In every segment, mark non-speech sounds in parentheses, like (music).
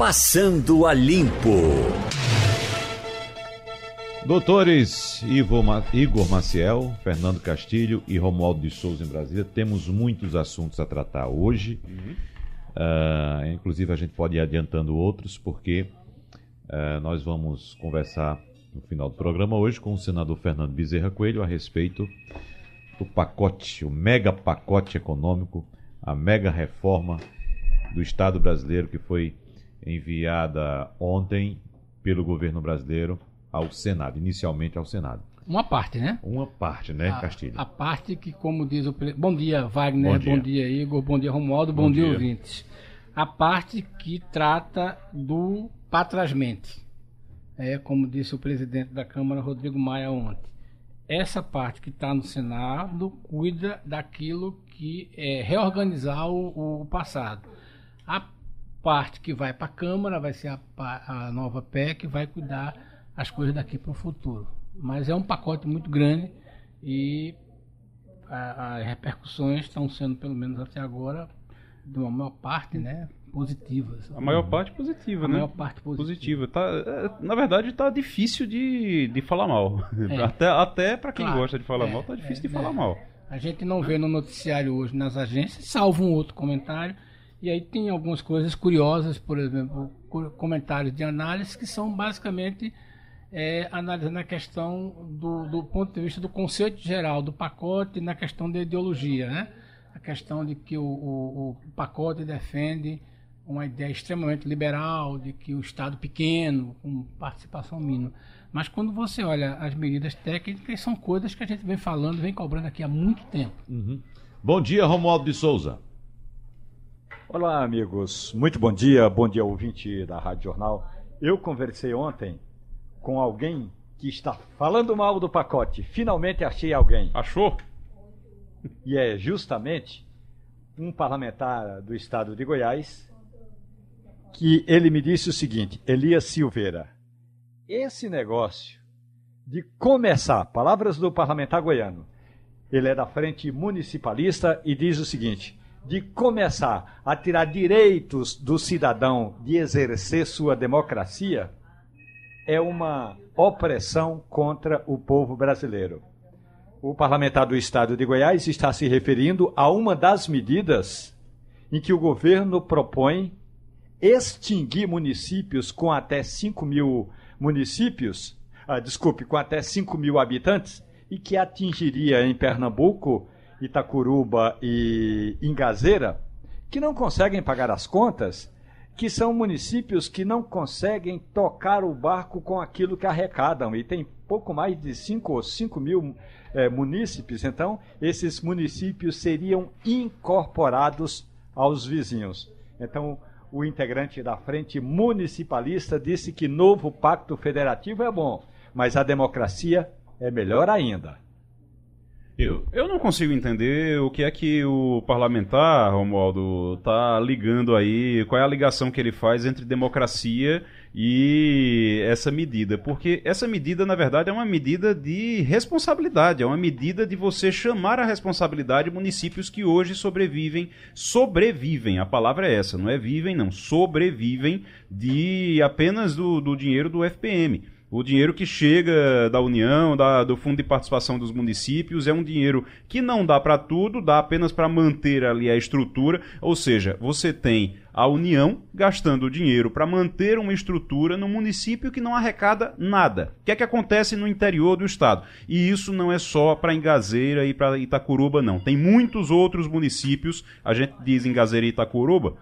Passando a Limpo. Doutores Ivo Igor Maciel, Fernando Castilho e Romualdo de Souza em Brasília, temos muitos assuntos a tratar hoje. Uhum. Uh, inclusive, a gente pode ir adiantando outros, porque uh, nós vamos conversar no final do programa hoje com o senador Fernando Bezerra Coelho a respeito do pacote, o mega pacote econômico, a mega reforma do Estado brasileiro que foi enviada ontem pelo governo brasileiro ao Senado, inicialmente ao Senado. Uma parte, né? Uma parte, né, a, Castilho? A parte que, como diz o. Bom dia, Wagner. Bom dia. bom dia, Igor. Bom dia, Romualdo. Bom, bom dia, dia, ouvintes. A parte que trata do patrasmente. É, como disse o presidente da Câmara, Rodrigo Maia, ontem. Essa parte que está no Senado cuida daquilo que é reorganizar o, o passado. A parte que vai para a Câmara vai ser a, a nova PEC, que vai cuidar as coisas daqui para o futuro. Mas é um pacote muito grande e as repercussões estão sendo, pelo menos até agora, de uma maior parte, né, positivas. A maior parte positiva, a né? A maior parte positiva. positiva. Tá, é, na verdade, está difícil de, de falar mal. É. (laughs) Até, até para quem claro, gosta de falar é, mal, está difícil é, de falar mal. A gente não vê no noticiário hoje nas agências, salvo um outro comentário. E aí tem algumas coisas curiosas, por exemplo, comentários de análise que são basicamente é, analisando a questão do, do, ponto de vista do conceito geral do pacote na questão da ideologia, né? A questão de que o, o, o pacote defende uma ideia extremamente liberal de que o Estado pequeno, com participação mínima. Mas quando você olha as medidas técnicas, são coisas que a gente vem falando, vem cobrando aqui há muito tempo. Uhum. Bom dia, Romualdo de Souza. Olá, amigos. Muito bom dia. Bom dia, ouvinte da Rádio Jornal. Eu conversei ontem com alguém que está falando mal do pacote. Finalmente achei alguém. Achou? E é justamente um parlamentar do estado de Goiás que ele me disse o seguinte: Elias Silveira, esse negócio de começar, palavras do parlamentar goiano, ele é da frente municipalista e diz o seguinte: de começar a tirar direitos do cidadão de exercer sua democracia, é uma opressão contra o povo brasileiro. O parlamentar do estado de Goiás está se referindo a uma das medidas em que o governo propõe extinguir municípios com até 5 mil municípios, ah, desculpe, com até 5 mil habitantes, e que atingiria em Pernambuco, Itacuruba e Ingazeira, que não conseguem pagar as contas que são municípios que não conseguem tocar o barco com aquilo que arrecadam. E tem pouco mais de 5 ou 5 mil é, munícipes, então esses municípios seriam incorporados aos vizinhos. Então, o integrante da frente municipalista disse que novo pacto federativo é bom, mas a democracia é melhor ainda. Eu, eu não consigo entender o que é que o parlamentar, Romualdo, tá ligando aí, qual é a ligação que ele faz entre democracia e essa medida. Porque essa medida, na verdade, é uma medida de responsabilidade, é uma medida de você chamar a responsabilidade municípios que hoje sobrevivem, sobrevivem, a palavra é essa, não é vivem, não, sobrevivem de apenas do, do dinheiro do FPM. O dinheiro que chega da União, da, do Fundo de Participação dos Municípios, é um dinheiro que não dá para tudo, dá apenas para manter ali a estrutura. Ou seja, você tem a União gastando dinheiro para manter uma estrutura no município que não arrecada nada. O que é que acontece no interior do estado? E isso não é só para Engazeira e para Itacuruba, não. Tem muitos outros municípios, a gente diz Engazeira e Itacuruba,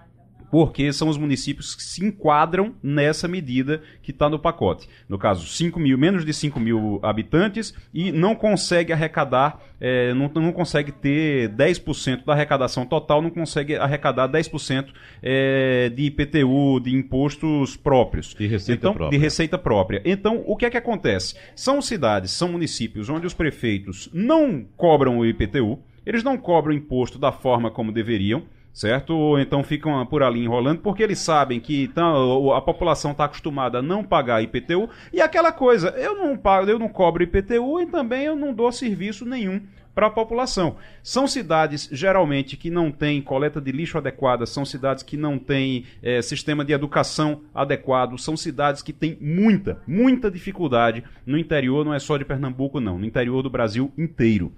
porque são os municípios que se enquadram nessa medida que está no pacote. No caso, 5 mil, menos de 5 mil habitantes e não consegue arrecadar, é, não, não consegue ter 10% da arrecadação total, não consegue arrecadar 10% é, de IPTU, de impostos próprios. De receita então, própria. De receita própria. Então, o que é que acontece? São cidades, são municípios onde os prefeitos não cobram o IPTU, eles não cobram imposto da forma como deveriam, certo? Ou então ficam por ali enrolando, porque eles sabem que tão, a população está acostumada a não pagar IPTU, e aquela coisa, eu não pago, eu não cobro IPTU e também eu não dou serviço nenhum para a população. São cidades, geralmente, que não têm coleta de lixo adequada, são cidades que não têm é, sistema de educação adequado, são cidades que têm muita, muita dificuldade no interior, não é só de Pernambuco, não, no interior do Brasil inteiro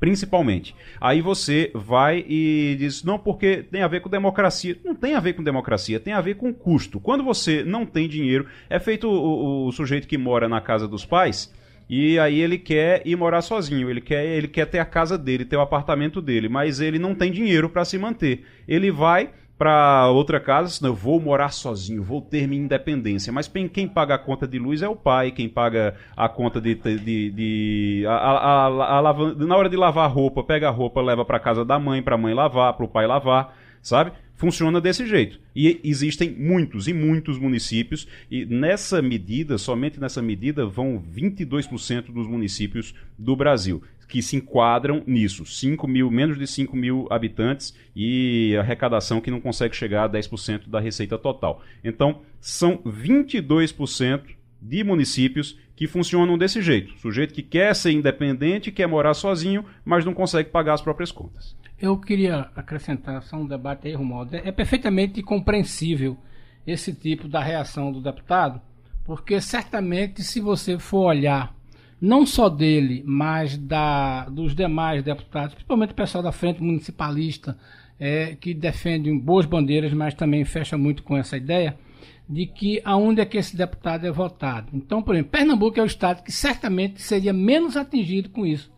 principalmente. Aí você vai e diz, não, porque tem a ver com democracia. Não tem a ver com democracia, tem a ver com custo. Quando você não tem dinheiro, é feito o, o sujeito que mora na casa dos pais. E aí ele quer ir morar sozinho, ele quer, ele quer ter a casa dele, ter o apartamento dele, mas ele não tem dinheiro para se manter. Ele vai para outra casa, senão eu vou morar sozinho, vou ter minha independência. Mas quem paga a conta de luz é o pai, quem paga a conta de. de, de a, a, a, a, na hora de lavar roupa, pega a roupa, leva para casa da mãe, para a mãe lavar, para o pai lavar, sabe? Funciona desse jeito. E existem muitos e muitos municípios, e nessa medida, somente nessa medida, vão 22% dos municípios do Brasil que se enquadram nisso. 5 mil, menos de 5 mil habitantes e arrecadação que não consegue chegar a 10% da receita total. Então, são 22% de municípios que funcionam desse jeito. Sujeito que quer ser independente, quer morar sozinho, mas não consegue pagar as próprias contas. Eu queria acrescentar só um debate aí, Romualdo. É perfeitamente compreensível esse tipo da reação do deputado, porque certamente se você for olhar não só dele, mas da, dos demais deputados, principalmente o pessoal da frente municipalista, é, que defende boas bandeiras, mas também fecha muito com essa ideia de que aonde é que esse deputado é votado. Então, por exemplo, Pernambuco é o estado que certamente seria menos atingido com isso.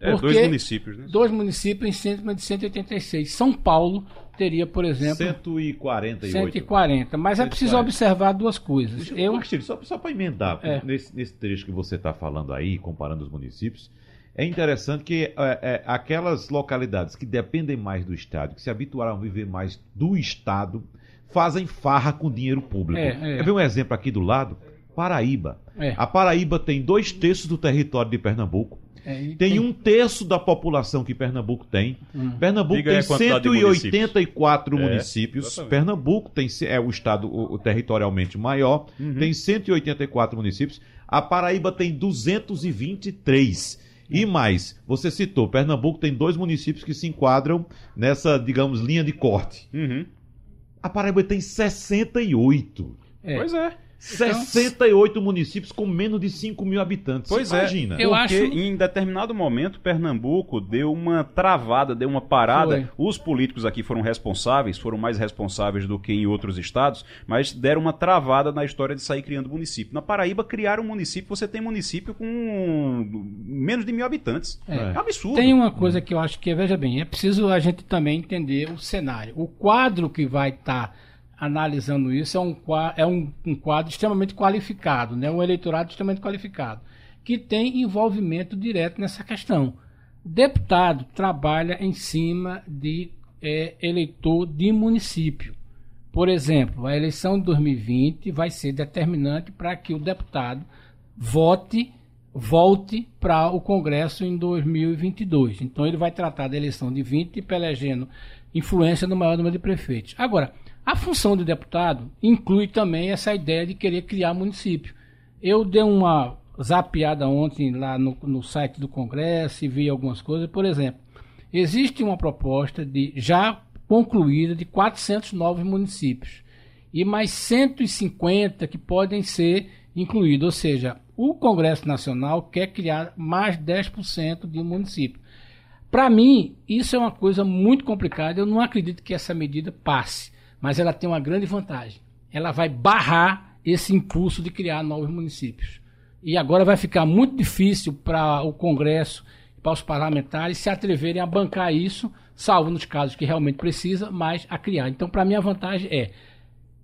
É, dois municípios, né? Dois municípios em cima de 186. São Paulo teria, por exemplo. 148. 140. Mas 140. é preciso observar duas coisas. Deixa, eu... Castilho, só, só para emendar, é. nesse, nesse trecho que você está falando aí, comparando os municípios, é interessante que é, é, aquelas localidades que dependem mais do Estado, que se habituaram a viver mais do Estado, fazem farra com dinheiro público. É, é. Quer ver um exemplo aqui do lado? Paraíba. É. A Paraíba tem dois terços do território de Pernambuco é, tem, tem, um terço da população que Pernambuco tem. Hum. Pernambuco Diga tem 184 municípios. municípios. É, Pernambuco tem, é o estado o, o territorialmente maior, uhum. tem 184 municípios. A Paraíba tem 223. E mais, você citou, Pernambuco tem dois municípios que se enquadram nessa, digamos, linha de corte. Uhum. A Paraíba tem 68. É. Pois é. 68 então, municípios com menos de 5 mil habitantes. Pois é. Imagina. é. Eu porque acho... em determinado momento Pernambuco deu uma travada, deu uma parada. Foi. Os políticos aqui foram responsáveis, foram mais responsáveis do que em outros estados, mas deram uma travada na história de sair criando município. Na Paraíba criaram um município, você tem município com menos de mil habitantes. É, é absurdo. Tem uma coisa que eu acho que, veja bem, é preciso a gente também entender o cenário. O quadro que vai estar. Tá analisando isso, é um, é um, um quadro extremamente qualificado, né? um eleitorado extremamente qualificado, que tem envolvimento direto nessa questão. Deputado trabalha em cima de é, eleitor de município. Por exemplo, a eleição de 2020 vai ser determinante para que o deputado vote, volte para o Congresso em 2022. Então ele vai tratar da eleição de 20 e elegendo influência no maior número de prefeitos. Agora, a função do deputado inclui também essa ideia de querer criar município. Eu dei uma zapeada ontem lá no, no site do Congresso e vi algumas coisas. Por exemplo, existe uma proposta de já concluída de 400 novos municípios e mais 150 que podem ser incluídos. Ou seja, o Congresso Nacional quer criar mais 10% de município. Para mim, isso é uma coisa muito complicada. Eu não acredito que essa medida passe mas ela tem uma grande vantagem. Ela vai barrar esse impulso de criar novos municípios. E agora vai ficar muito difícil para o Congresso e para os parlamentares se atreverem a bancar isso, salvo nos casos que realmente precisa, mas a criar. Então, para mim, a vantagem é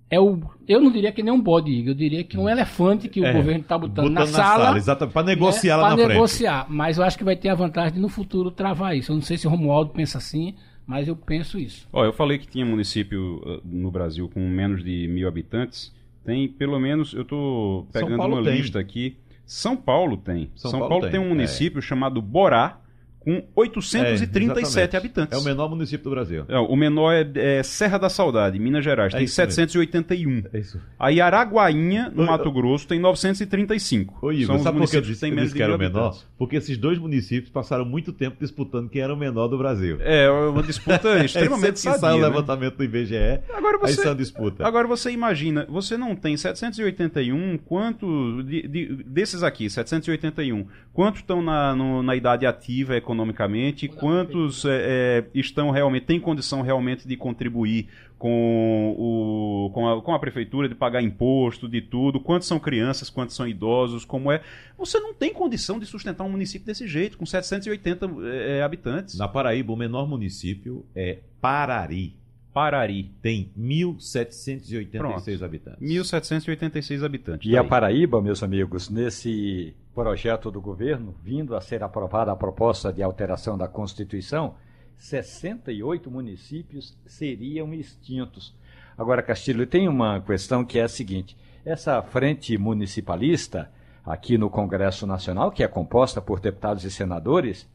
é o, eu não diria que nem um bode, eu diria que um elefante que o é, governo está botando, botando, na, na sala, sala exatamente, para negociar né, lá na frente. Para negociar, mas eu acho que vai ter a vantagem de no futuro travar isso. Eu não sei se o Romualdo pensa assim, mas eu penso isso. Ó, eu falei que tinha município uh, no Brasil com menos de mil habitantes. Tem pelo menos, eu estou pegando uma tem. lista aqui. São Paulo tem. São, São Paulo, Paulo, tem. tem um município é. chamado Borá, com 837 é, habitantes. É o menor município do Brasil. É, o menor é, é, Serra da Saudade, Minas Gerais, é tem 781. É isso. Aí Araguainha, no Mato Grosso, tem 935. Ô, Igor, São sabe por que eu disse, eu disse que era o menor? Porque esses dois municípios passaram muito tempo disputando quem era o menor do Brasil. É, uma disputa (laughs) extremamente sadia. sai o né? levantamento do IBGE, agora você, aí são disputa. Agora você imagina, você não tem 781, quanto de, de, desses aqui, 781, quantos estão na, no, na idade ativa econômica economicamente, quantos é, é, estão realmente, têm condição realmente de contribuir com, o, com, a, com a prefeitura, de pagar imposto, de tudo, quantos são crianças, quantos são idosos, como é. Você não tem condição de sustentar um município desse jeito, com 780 é, habitantes. Na Paraíba, o menor município é Parari. Parari. Tem 1.786 habitantes. 1.786 habitantes. E tá a Paraíba, meus amigos, nesse projeto do governo, vindo a ser aprovada a proposta de alteração da Constituição, 68 municípios seriam extintos. Agora, Castilho, tem uma questão que é a seguinte: essa frente municipalista, aqui no Congresso Nacional, que é composta por deputados e senadores,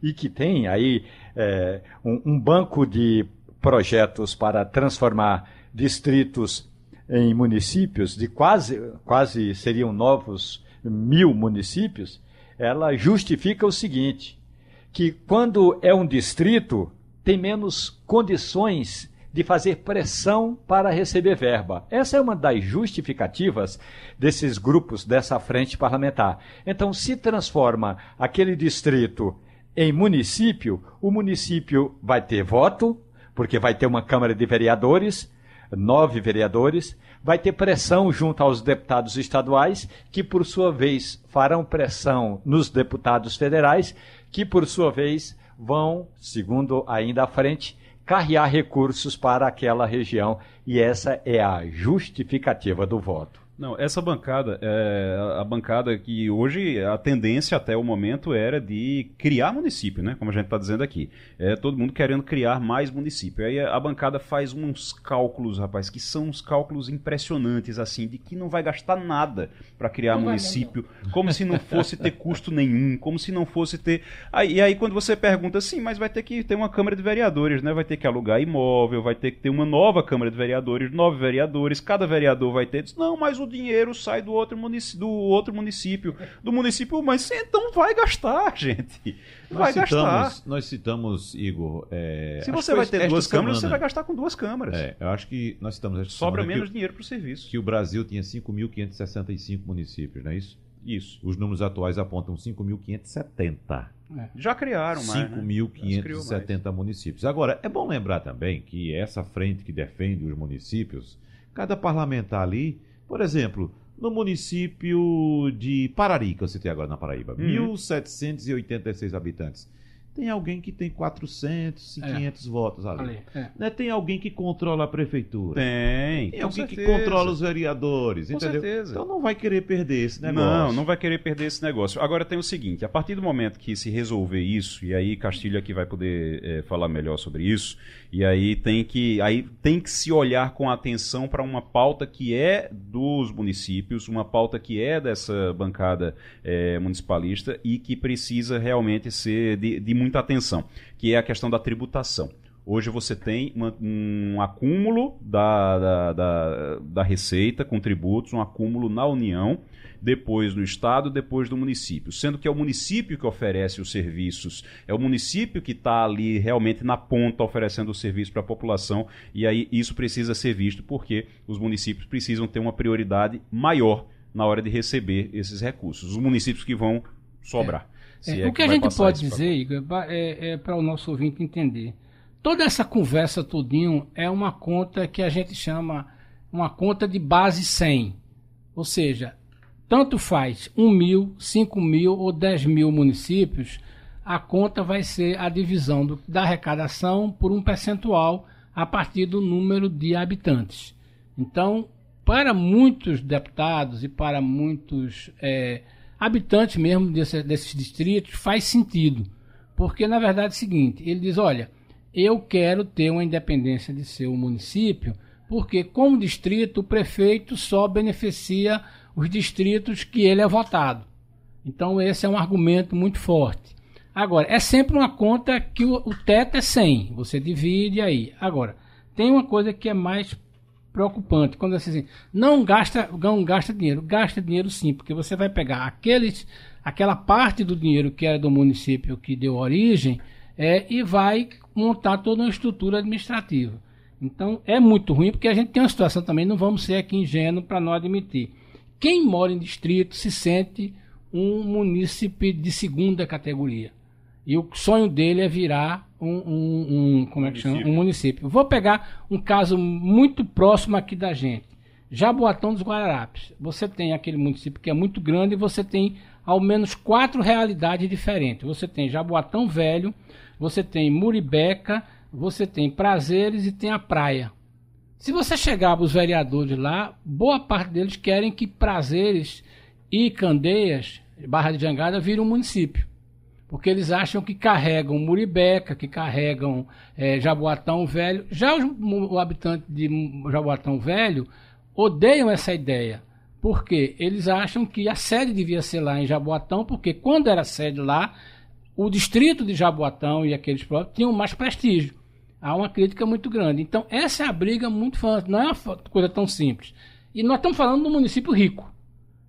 e que tem aí é, um, um banco de projetos para transformar distritos em municípios, de quase, quase seriam novos mil municípios, ela justifica o seguinte: que quando é um distrito, tem menos condições de fazer pressão para receber verba. Essa é uma das justificativas desses grupos dessa frente parlamentar. Então, se transforma aquele distrito em município, o município vai ter voto, porque vai ter uma Câmara de Vereadores, nove vereadores, vai ter pressão junto aos deputados estaduais, que por sua vez farão pressão nos deputados federais, que por sua vez vão, segundo ainda à frente, carrear recursos para aquela região. E essa é a justificativa do voto. Não, essa bancada, é a bancada que hoje a tendência até o momento era de criar município, né? Como a gente está dizendo aqui. É todo mundo querendo criar mais município. Aí a bancada faz uns cálculos, rapaz, que são uns cálculos impressionantes, assim, de que não vai gastar nada para criar não município, como se não fosse ter custo nenhum, como se não fosse ter. Aí, e aí quando você pergunta assim, mas vai ter que ter uma Câmara de Vereadores, né? Vai ter que alugar imóvel, vai ter que ter uma nova Câmara de Vereadores, nove vereadores, cada vereador vai ter. Não, mas o o dinheiro sai do outro município, do outro município, do município, mas então vai gastar, (laughs) gente. Vai nós gastar. Citamos, nós citamos, Igor. É, Se você vai ter duas câmaras, você vai gastar com duas câmaras. É, eu acho que nós citamos Sobra menos que, dinheiro para o serviço. Que o Brasil tinha 5.565 municípios, não é isso? Isso. Os números atuais apontam 5.570. É. Já criaram mais. 5.570 né? municípios. Agora, é bom lembrar também que essa frente que defende os municípios, cada parlamentar ali por exemplo, no município de Parari, que eu citei agora na Paraíba, uhum. 1.786 habitantes. Tem alguém que tem 400 e 500 é. votos ali. ali é. né? Tem alguém que controla a prefeitura. Tem. Tem alguém certeza. que controla os vereadores. Com entendeu? certeza. Então não vai querer perder esse negócio. Não, não vai querer perder esse negócio. Agora tem o seguinte: a partir do momento que se resolver isso, e aí Castilho aqui vai poder é, falar melhor sobre isso, e aí tem que, aí tem que se olhar com atenção para uma pauta que é dos municípios, uma pauta que é dessa bancada é, municipalista e que precisa realmente ser de, de muita atenção, que é a questão da tributação. Hoje você tem uma, um acúmulo da, da, da, da, receita com tributos, um acúmulo na União, depois no Estado, depois do município. Sendo que é o município que oferece os serviços, é o município que está ali realmente na ponta oferecendo o serviço para a população, e aí isso precisa ser visto porque os municípios precisam ter uma prioridade maior na hora de receber esses recursos. Os municípios que vão sobrar. É. É, é, o que, que a gente pode dizer, Igor, é, é para o nosso ouvinte entender. Toda essa conversa tudinho é uma conta que a gente chama uma conta de base 100. Ou seja, tanto faz 1 mil, 5 mil ou 10 mil municípios, a conta vai ser a divisão do, da arrecadação por um percentual a partir do número de habitantes. Então, para muitos deputados e para muitos é, habitantes mesmo desse, desses distritos, faz sentido. Porque, na verdade, é o seguinte: ele diz, olha, eu quero ter uma independência de seu município, porque, como distrito, o prefeito só beneficia os distritos que ele é votado. Então, esse é um argumento muito forte. Agora, é sempre uma conta que o, o teto é 100, você divide aí. Agora, tem uma coisa que é mais preocupante, quando você assim, não gasta, não gasta dinheiro, gasta dinheiro sim, porque você vai pegar aqueles, aquela parte do dinheiro que era do município que deu origem é, e vai montar toda uma estrutura administrativa. Então é muito ruim, porque a gente tem uma situação também, não vamos ser aqui ingênuos para não admitir. Quem mora em distrito se sente um munícipe de segunda categoria. E o sonho dele é virar um, um, um como é que chama? Um município. Vou pegar um caso muito próximo aqui da gente. Jaboatão dos Guararapes. Você tem aquele município que é muito grande e você tem ao menos quatro realidades diferentes. Você tem Jaboatão Velho, você tem Muribeca, você tem Prazeres e tem a praia. Se você chegar para os vereadores lá, boa parte deles querem que Prazeres e Candeias, Barra de Jangada, virem um município porque eles acham que carregam Muribeca, que carregam é, Jaboatão Velho. Já os, o habitante de Jaboatão Velho odeiam essa ideia, porque eles acham que a sede devia ser lá em Jaboatão, porque quando era sede lá, o distrito de Jaboatão e aqueles próprios tinham mais prestígio. Há uma crítica muito grande. Então, essa é a briga muito forte, não é uma coisa tão simples. E nós estamos falando um município rico.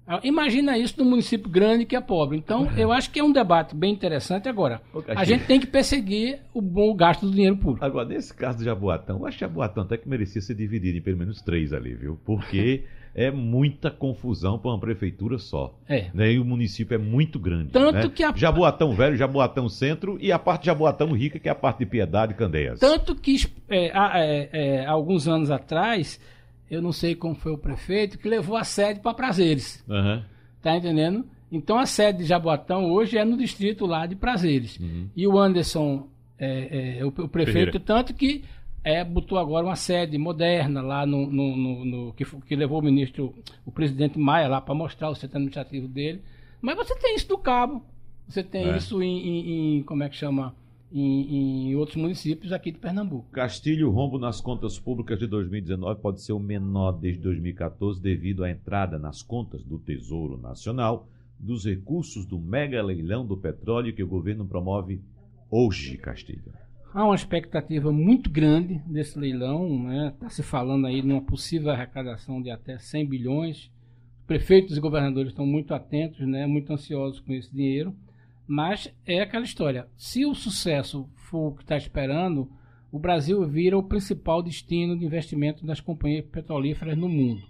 Ah, imagina isso num município grande que é pobre. Então, (laughs) eu acho que é um debate bem interessante. Agora, a gente tem que perseguir o bom gasto do dinheiro público. Agora, nesse caso do Jaboatão, eu acho que Jaboatão até que merecia ser dividido em pelo menos três ali, viu? Porque (laughs) é muita confusão para uma prefeitura só. É. Né? E o município é muito grande. Tanto né? que a... Jaboatão Velho, Jaboatão Centro e a parte de Jaboatão Rica, que é a parte de Piedade e Candeias. Tanto que é, é, é, alguns anos atrás eu não sei como foi o prefeito, que levou a sede para Prazeres. Uhum. Tá entendendo? Então a sede de Jaboatão hoje é no distrito lá de Prazeres. Uhum. E o Anderson, é, é, o, o, prefeito, Ferreira. tanto que é, botou agora uma sede moderna lá no, no, no, no que, que, levou o ministro, o presidente Maia lá para mostrar o centro administrativo dele. Mas você tem isso do Cabo, você tem é. isso em, em, em, como é que chama? Em, em, outros municípios aqui de Pernambuco. Castilho, o rombo nas contas públicas de 2019 pode ser o menor desde 2014 devido à entrada nas contas do Tesouro Nacional dos recursos do mega leilão do petróleo que o governo promove hoje, Castilho. Há uma expectativa muito grande desse leilão, está né? Tá se falando aí de uma possível arrecadação de até 100 bilhões. Prefeitos e governadores estão muito atentos, né? muito ansiosos com esse dinheiro. Mas é aquela história. Se o sucesso for o que está esperando, o Brasil vira o principal destino de investimento das companhias petrolíferas no mundo.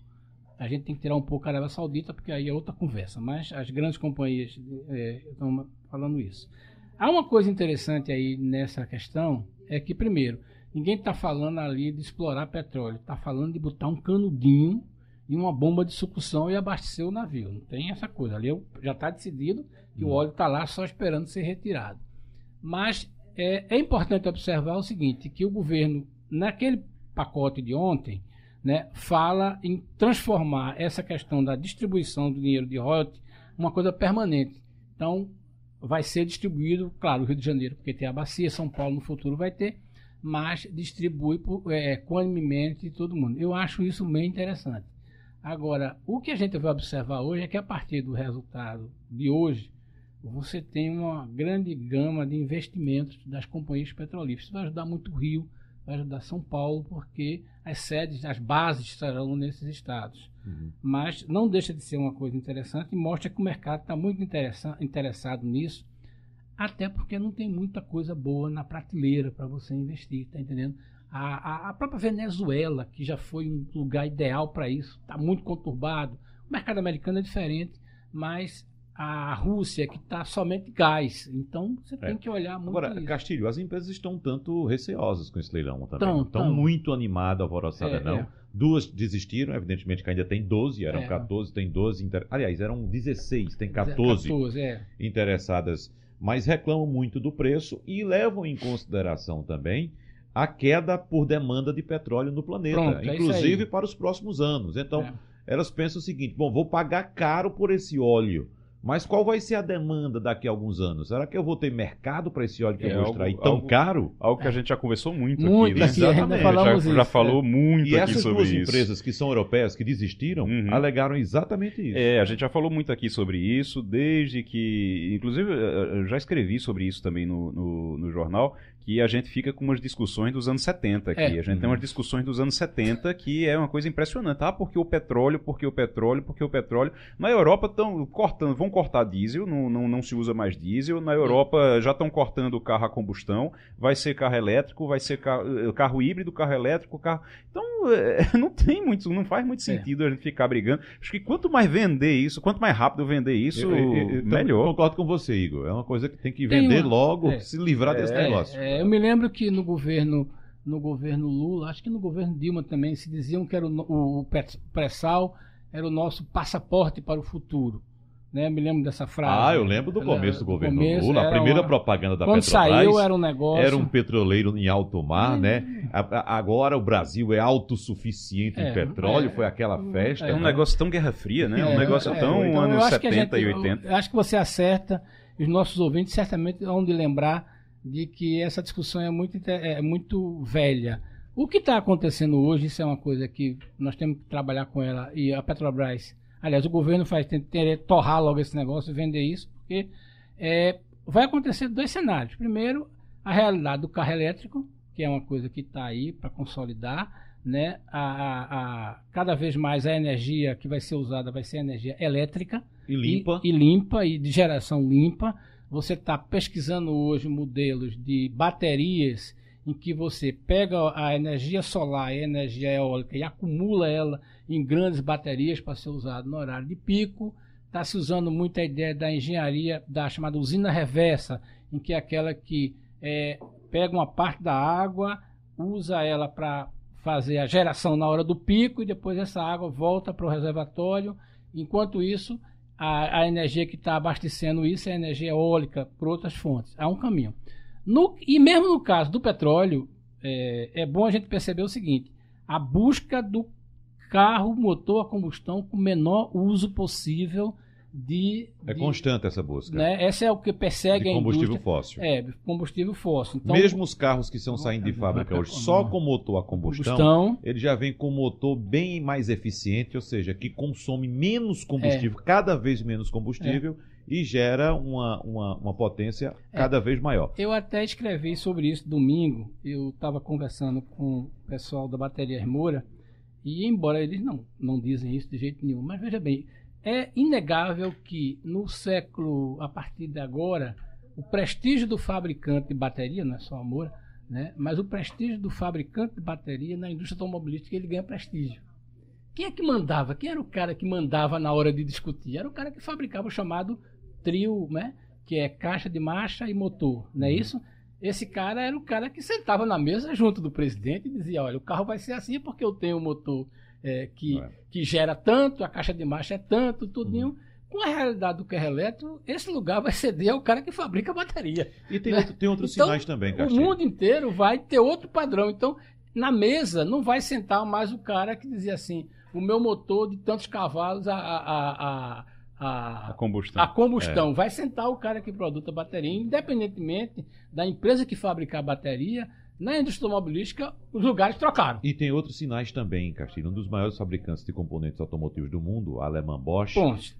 A gente tem que tirar um pouco a Arábia Saudita, porque aí é outra conversa. Mas as grandes companhias é, estão falando isso. Há uma coisa interessante aí nessa questão, é que, primeiro, ninguém está falando ali de explorar petróleo. Está falando de botar um canudinho e uma bomba de sucção e abastecer o navio. Não tem essa coisa. Ali já está decidido que o óleo está lá só esperando ser retirado. Mas é, é, importante observar o seguinte, que o governo, naquele pacote de ontem, né, fala em transformar essa questão da distribuição do dinheiro de royalties uma coisa permanente. Então, vai ser distribuído, claro, o Rio de Janeiro, porque tem a bacia, São Paulo no futuro vai ter, mas distribui é, equanimemente todo mundo. Eu acho isso bem interessante. Agora, o que a gente vai observar hoje é que a partir do resultado de hoje, você tem uma grande gama de investimentos das companhias petrolíferas. Isso vai ajudar muito o Rio, vai ajudar São Paulo, porque as sedes, as bases estarão nesses estados. Uhum. Mas não deixa de ser uma coisa interessante e mostra que o mercado está muito interessado nisso, até porque não tem muita coisa boa na prateleira para você investir, tá entendendo? A, a, a, própria Venezuela, que já foi um lugar ideal para isso, está muito conturbado. O mercado americano é diferente, mas a Rússia, que está somente gás. Então você é. tem que olhar muito. Agora, isso. Castilho, as empresas estão um tanto receosas com esse leilão também. Tão, estão muito animadas, alvoroçadas, é, não. É. Duas desistiram, evidentemente que ainda tem 12, eram é. 14, tem 12. Inter... Aliás, eram 16, tem 14, 14 é. interessadas, mas reclamam muito do preço e levam em consideração também a queda por demanda de petróleo no planeta, Pronto, é inclusive para os próximos anos. Então, elas pensam o seguinte: bom, vou pagar caro por esse óleo Mas qual vai ser a demanda daqui a alguns anos? Será que eu vou ter mercado para esse óleo que é, eu vou extrair algo, tão algo, caro? Algo que a gente já conversou muito, muito aqui, né? Aqui, Exatamente. Já, já, já, falou é. muito e aqui sobre isso. E essas duas empresas que são europeias, que desistiram, uhum. alegaram exatamente isso. É, a gente já falou muito aqui sobre isso, desde que... Inclusive, eu já escrevi sobre isso também no, no, no jornal, que a gente fica com umas discussões dos anos 70 aqui. É. A gente uhum. tem umas discussões dos anos 70 que é uma coisa impressionante. Ah, porque o petróleo, porque o petróleo, porque o petróleo. Na Europa estão cortando, vão cortar diesel, não, não, não se usa mais diesel. Na Europa já estão cortando o carro a combustão, vai ser carro elétrico, vai ser carro, carro híbrido, carro elétrico, carro. Então, é, (laughs) não tem muito, não faz muito é. sentido é. a gente ficar brigando. Acho que quanto mais vender isso, quanto mais rápido vender isso, eu, eu, eu, melhor. Concordo com você, Igor. É uma coisa que tem que vender tem uma... logo, é. se livrar desse negócio. É, eu me lembro que no governo no governo Lula, acho que no governo Dilma também se diziam que era o, o pré-sal era o nosso passaporte para o futuro. Né? Me lembro dessa frase. Ah, eu lembro do começo do governo começo, Lula. A primeira uma... propaganda da Quando Petrobras. saiu era um negócio. Era um petroleiro em alto mar, né? Hum. agora o Brasil é autossuficiente é, em petróleo. É, foi aquela festa. É um né? negócio tão Guerra Fria, né? um é, negócio é, tão então, anos 70 gente, e 80. Eu, acho que você acerta. Os nossos ouvintes certamente vão de lembrar de que essa discussão é muito, é muito velha. O que está acontecendo hoje, isso é uma coisa que nós temos que trabalhar com ela, e a Petrobras, aliás, o governo faz tem, torrar logo esse negócio e vender isso, porque é, vai acontecer dois cenários. Primeiro, a realidade do carro elétrico, que é uma coisa que está aí para consolidar, né? A, a, a, cada vez mais a energia que vai ser usada vai ser energia elétrica e limpa e, e limpa e de geração limpa você está pesquisando hoje modelos de baterias em que você pega a energia solar e a energia eólica e acumula ela em grandes baterias para ser usado no horário de pico. Está se usando muito a ideia da engenharia da chamada usina reversa, em que é aquela que é, pega uma parte da água, usa ela para fazer a geração na hora do pico e depois essa água volta para o reservatório. Enquanto isso, a, a energia que está abastecendo isso é energia eólica por outras fontes. Há um caminho. No, e mesmo no caso do petróleo, é, é bom a gente perceber o seguinte: a busca do carro motor a combustão com o menor uso possível de, é de, constante essa busca. Né? Essa é o que persegue de combustível a indústria. fóssil. É, combustível fóssil. Então, Mesmo os carros que estão saindo de fábrica hoje só com motor a combustão, combustão, ele já vem com motor bem mais eficiente, ou seja, que consome menos combustível, é. cada vez menos combustível. É. E gera uma, uma, uma potência é. cada vez maior. Eu até escrevi sobre isso domingo. Eu estava conversando com o pessoal da Bateria Moura. E embora eles não, não dizem isso de jeito nenhum, mas veja bem, é inegável que no século, a partir de agora, o prestígio do fabricante de bateria, não é só amor, né? mas o prestígio do fabricante de bateria na indústria automobilística ele ganha prestígio. Quem é que mandava? Quem era o cara que mandava na hora de discutir? Era o cara que fabricava o chamado trio, né? que é caixa de marcha e motor, não é uhum. isso? Esse cara era o cara que sentava na mesa junto do presidente e dizia: olha, o carro vai ser assim porque eu tenho o motor é, que, é. que gera tanto, a caixa de marcha é tanto, tudinho. Uhum. Com a realidade do carro elétrico, esse lugar vai ceder ao cara que fabrica a bateria. E tem, né? outro, tem outros então, sinais também, Castilho. O mundo inteiro vai ter outro padrão. Então, na mesa, não vai sentar mais o cara que dizia assim: o meu motor de tantos cavalos, a, a, a, a, a combustão. A combustão. É. Vai sentar o cara que produz a bateria, independentemente da empresa que fabricar a bateria, na indústria automobilística, os lugares trocaram. E tem outros sinais também, Castilho. Um dos maiores fabricantes de componentes automotivos do mundo, a alemã Bosch,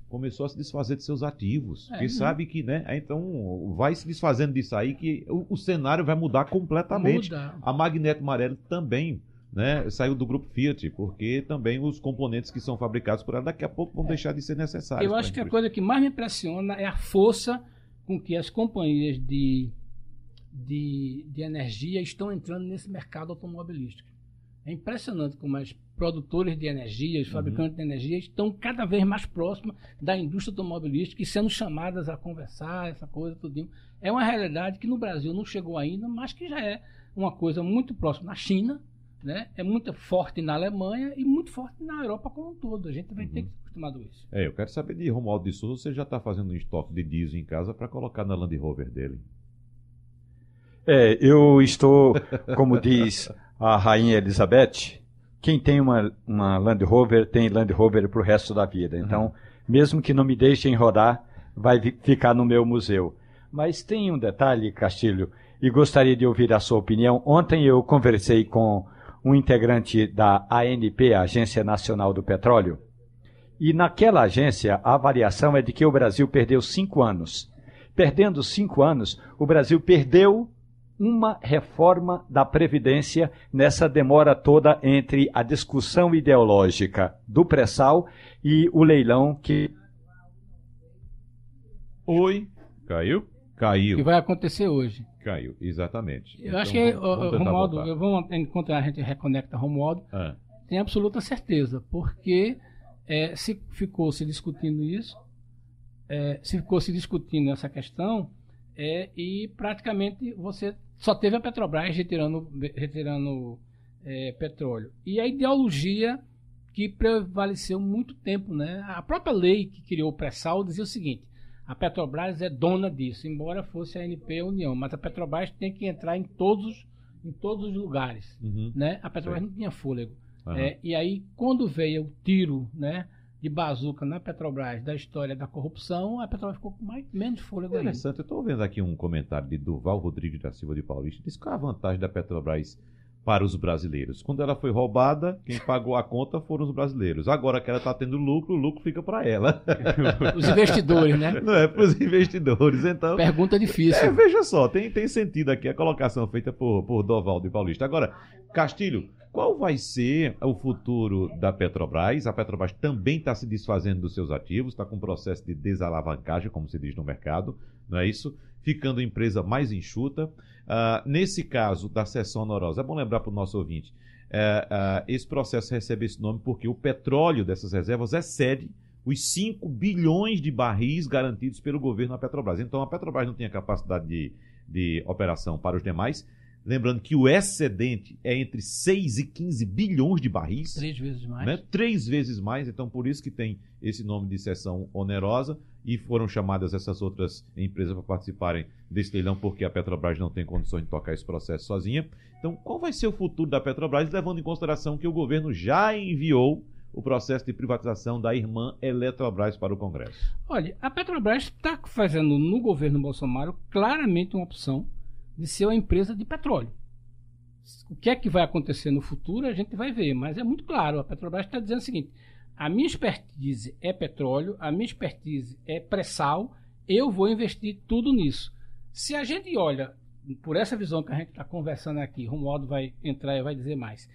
começou a se desfazer de seus ativos. É, porque uhum. sabe que, né? Então, vai se desfazendo disso aí que o, o cenário vai mudar completamente. Muda. A Magneto Amarelo também. Né, saiu do grupo Fiat, porque também os componentes que são fabricados por ela daqui a pouco vão é. deixar de ser necessários. Eu acho que a coisa que mais me impressiona é a força com que as companhias de de, de energia estão entrando nesse mercado automobilístico. É impressionante como as produtores de energia, os uhum. fabricantes uhum. de energia estão cada vez mais próximos da indústria automobilística e sendo chamadas a conversar, essa coisa, tudinho. É uma realidade que no Brasil não chegou ainda, mas que já é uma coisa muito próxima na China, né? é muito forte na Alemanha e muito forte na Europa como um todo. A gente vai uhum. ter que se acostumar com isso. É, eu quero saber de Romualdo de Souza, você já está fazendo um estoque de diesel em casa para colocar na Land Rover dele? É, eu estou, como diz a Rainha Elizabeth, quem tem uma, uma Land Rover tem Land Rover para o resto da vida. Então, uhum. mesmo que não me deixem rodar, vai ficar no meu museu. Mas tem um detalhe, Castilho, e gostaria de ouvir a sua opinião. Ontem eu conversei com um integrante da ANP, Agência Nacional do Petróleo, e naquela agência a avaliação é de que o Brasil perdeu cinco anos. Perdendo cinco anos, o Brasil perdeu uma reforma da Previdência nessa demora toda entre a discussão ideológica do pré-sal e o leilão que. Oi. Caiu? Caiu. Que vai acontecer hoje. Caiu, exatamente. Eu então, acho que, vamos, vamos Romualdo, eu vou, enquanto a gente reconecta Romualdo, ah. tem absoluta certeza, porque é, se ficou se discutindo isso, é, se ficou se discutindo essa questão, é, e praticamente você só teve a Petrobras retirando, retirando é, petróleo. E a ideologia que prevaleceu muito tempo, né? A própria lei que criou o pré-sal dizia o seguinte: a Petrobras é dona disso, embora fosse a ANP a União, mas a Petrobras tem que entrar em todos, em todos os lugares, uhum. né? A Petrobras Sim. não tinha fôlego. Uhum. É, e aí, quando veio o tiro, né? De bazuca na Petrobras da história da corrupção, a Petrobras ficou com mais, menos fôlego Interessante, eu estou vendo aqui um comentário de Duval Rodrigues da Silva de Paulista, diz qual é a vantagem da Petrobras para os brasileiros. Quando ela foi roubada, quem pagou a conta foram os brasileiros. Agora que ela está tendo lucro, o lucro fica para ela. (laughs) Os investidores, né? Não é para os investidores, então. Pergunta difícil. É, veja só, tem, tem sentido aqui a colocação feita por, por Doval de Paulista. Agora, Castilho, qual vai ser o futuro da Petrobras? A Petrobras também está se desfazendo dos seus ativos, está com um processo de desalavancagem, como se diz no mercado, não é isso? Ficando empresa mais enxuta. Uh, nesse caso da sessão honorosa, é bom lembrar para o nosso ouvinte, uh, uh, esse processo recebe esse nome porque o petróleo dessas reservas excede os 5 bilhões de barris garantidos pelo governo à Petrobras. Então a Petrobras não tinha capacidade de, de operação para os demais. Lembrando que o excedente é entre 6 e 15 bilhões de barris. Três vezes mais. Né? Três vezes mais, então por isso que tem esse nome de sessão onerosa e foram chamadas essas outras empresas para participarem desse leilão porque a Petrobras não tem condições de tocar esse processo sozinha. Então, qual vai ser o futuro da Petrobras, levando em consideração que o governo já enviou o processo de privatização da irmã Eletrobras para o Congresso? Olha, a Petrobras está fazendo no governo Bolsonaro claramente uma opção de ser uma empresa de petróleo. O que é que vai acontecer no futuro a gente vai ver, mas é muito claro, a Petrobras está dizendo o seguinte: a minha expertise é petróleo, a minha expertise é pré-sal, eu vou investir tudo nisso. Se a gente olha por essa visão que a gente está conversando aqui, Romualdo vai entrar e vai dizer mais,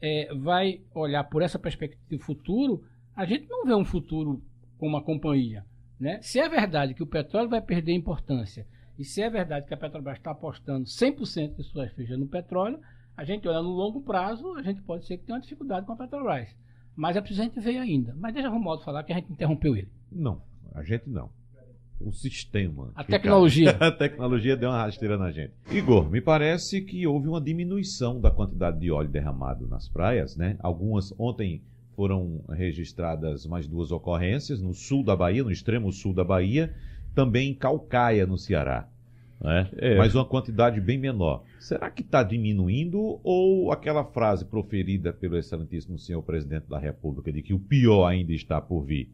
é, vai olhar por essa perspectiva futuro, a gente não vê um futuro com uma companhia. Né? Se é verdade que o petróleo vai perder importância e se é verdade que a Petrobras está apostando 100% de suas fichas no petróleo, a gente olha no longo prazo, a gente pode ser que tenha uma dificuldade com a Petrobras. Mas é preciso a gente ver ainda. Mas deixa o Romualdo falar que a gente interrompeu ele. Não, a gente não. O sistema. A tecnologia. (laughs) a tecnologia deu uma rasteira na gente. Igor, me parece que houve uma diminuição da quantidade de óleo derramado nas praias, né? Algumas ontem foram registradas mais duas ocorrências no sul da Bahia, no extremo sul da Bahia, também em Calcaia, no Ceará. Né? É. Mas uma quantidade bem menor. Será que está diminuindo ou aquela frase proferida pelo excelentíssimo senhor presidente da República de que o pior ainda está por vir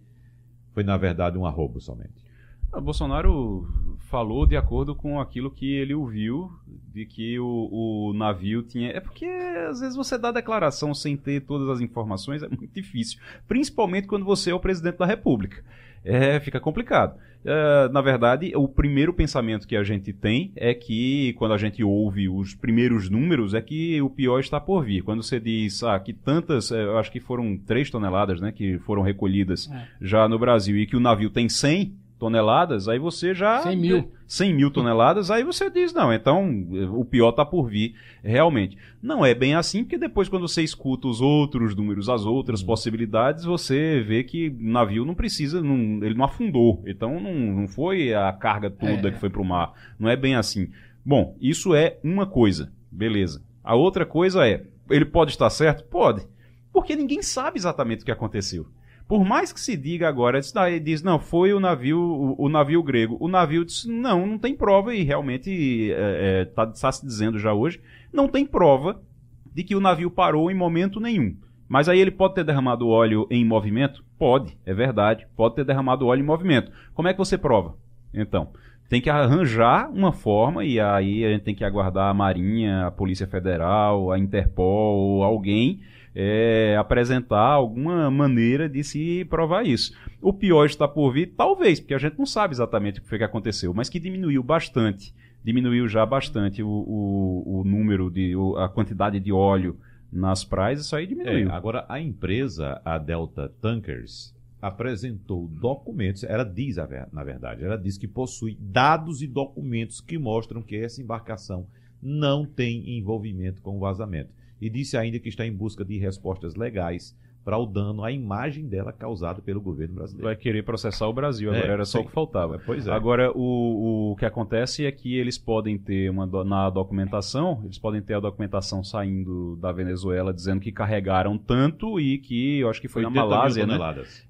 foi, na verdade, um arrobo somente? O ah, Bolsonaro falou de acordo com aquilo que ele ouviu, de que o, o, navio tinha. É porque às vezes você dá declaração sem ter todas as informações, é muito difícil. Principalmente quando você é o presidente da República. É, fica complicado. Uh, na verdade, o primeiro pensamento que a gente tem é que, quando a gente ouve os primeiros números, é que o pior está por vir. Quando você diz ah, que tantas, eh, eu acho que foram 3 toneladas né, que foram recolhidas é. já no Brasil e que o navio tem 100, toneladas, aí você já. 100 mil. 100 mil toneladas, aí você diz, não, então o pior está por vir, realmente. Não é bem assim, porque depois, quando você escuta os outros números, as outras uhum. possibilidades, você vê que o navio não precisa, não, ele não afundou. Então não, não foi a carga toda é. que foi para o mar. Não é bem assim. Bom, isso é uma coisa, beleza. A outra coisa é, ele pode estar certo? Pode. Porque ninguém sabe exatamente o que aconteceu. Por mais que se diga agora, ele diz, não, foi o navio, o, o navio grego. O navio diz, não, não tem prova, e realmente está é, é, tá, tá se dizendo já hoje, não tem prova de que o navio parou em momento nenhum. Mas aí ele pode ter derramado óleo em movimento? Pode, é verdade. Pode ter derramado óleo em movimento. Como é que você prova? Então, tem que arranjar uma forma e aí a gente tem que aguardar a Marinha, a Polícia Federal, a Interpol, alguém é, apresentar alguma maneira de se provar isso. O pior está por vir, talvez, porque a gente não sabe exatamente o que foi que aconteceu, mas que diminuiu bastante, diminuiu já bastante o, o, o número de, a quantidade de óleo nas praias, isso aí diminuiu. É, agora, a empresa, a Delta Tankers, apresentou documentos, ela diz, na verdade, ela diz que possui dados e documentos que mostram que essa embarcação não tem envolvimento com o vazamento. E disse ainda que está em busca de respostas legais para o dano à imagem dela causado pelo governo brasileiro. Vai querer processar o Brasil, agora é, era só sim. o que faltava. Pois é. Agora, o, o que acontece é que eles podem ter uma na documentação, eles podem ter a documentação saindo da Venezuela dizendo que carregaram tanto e que eu acho que foi na Malásia, né?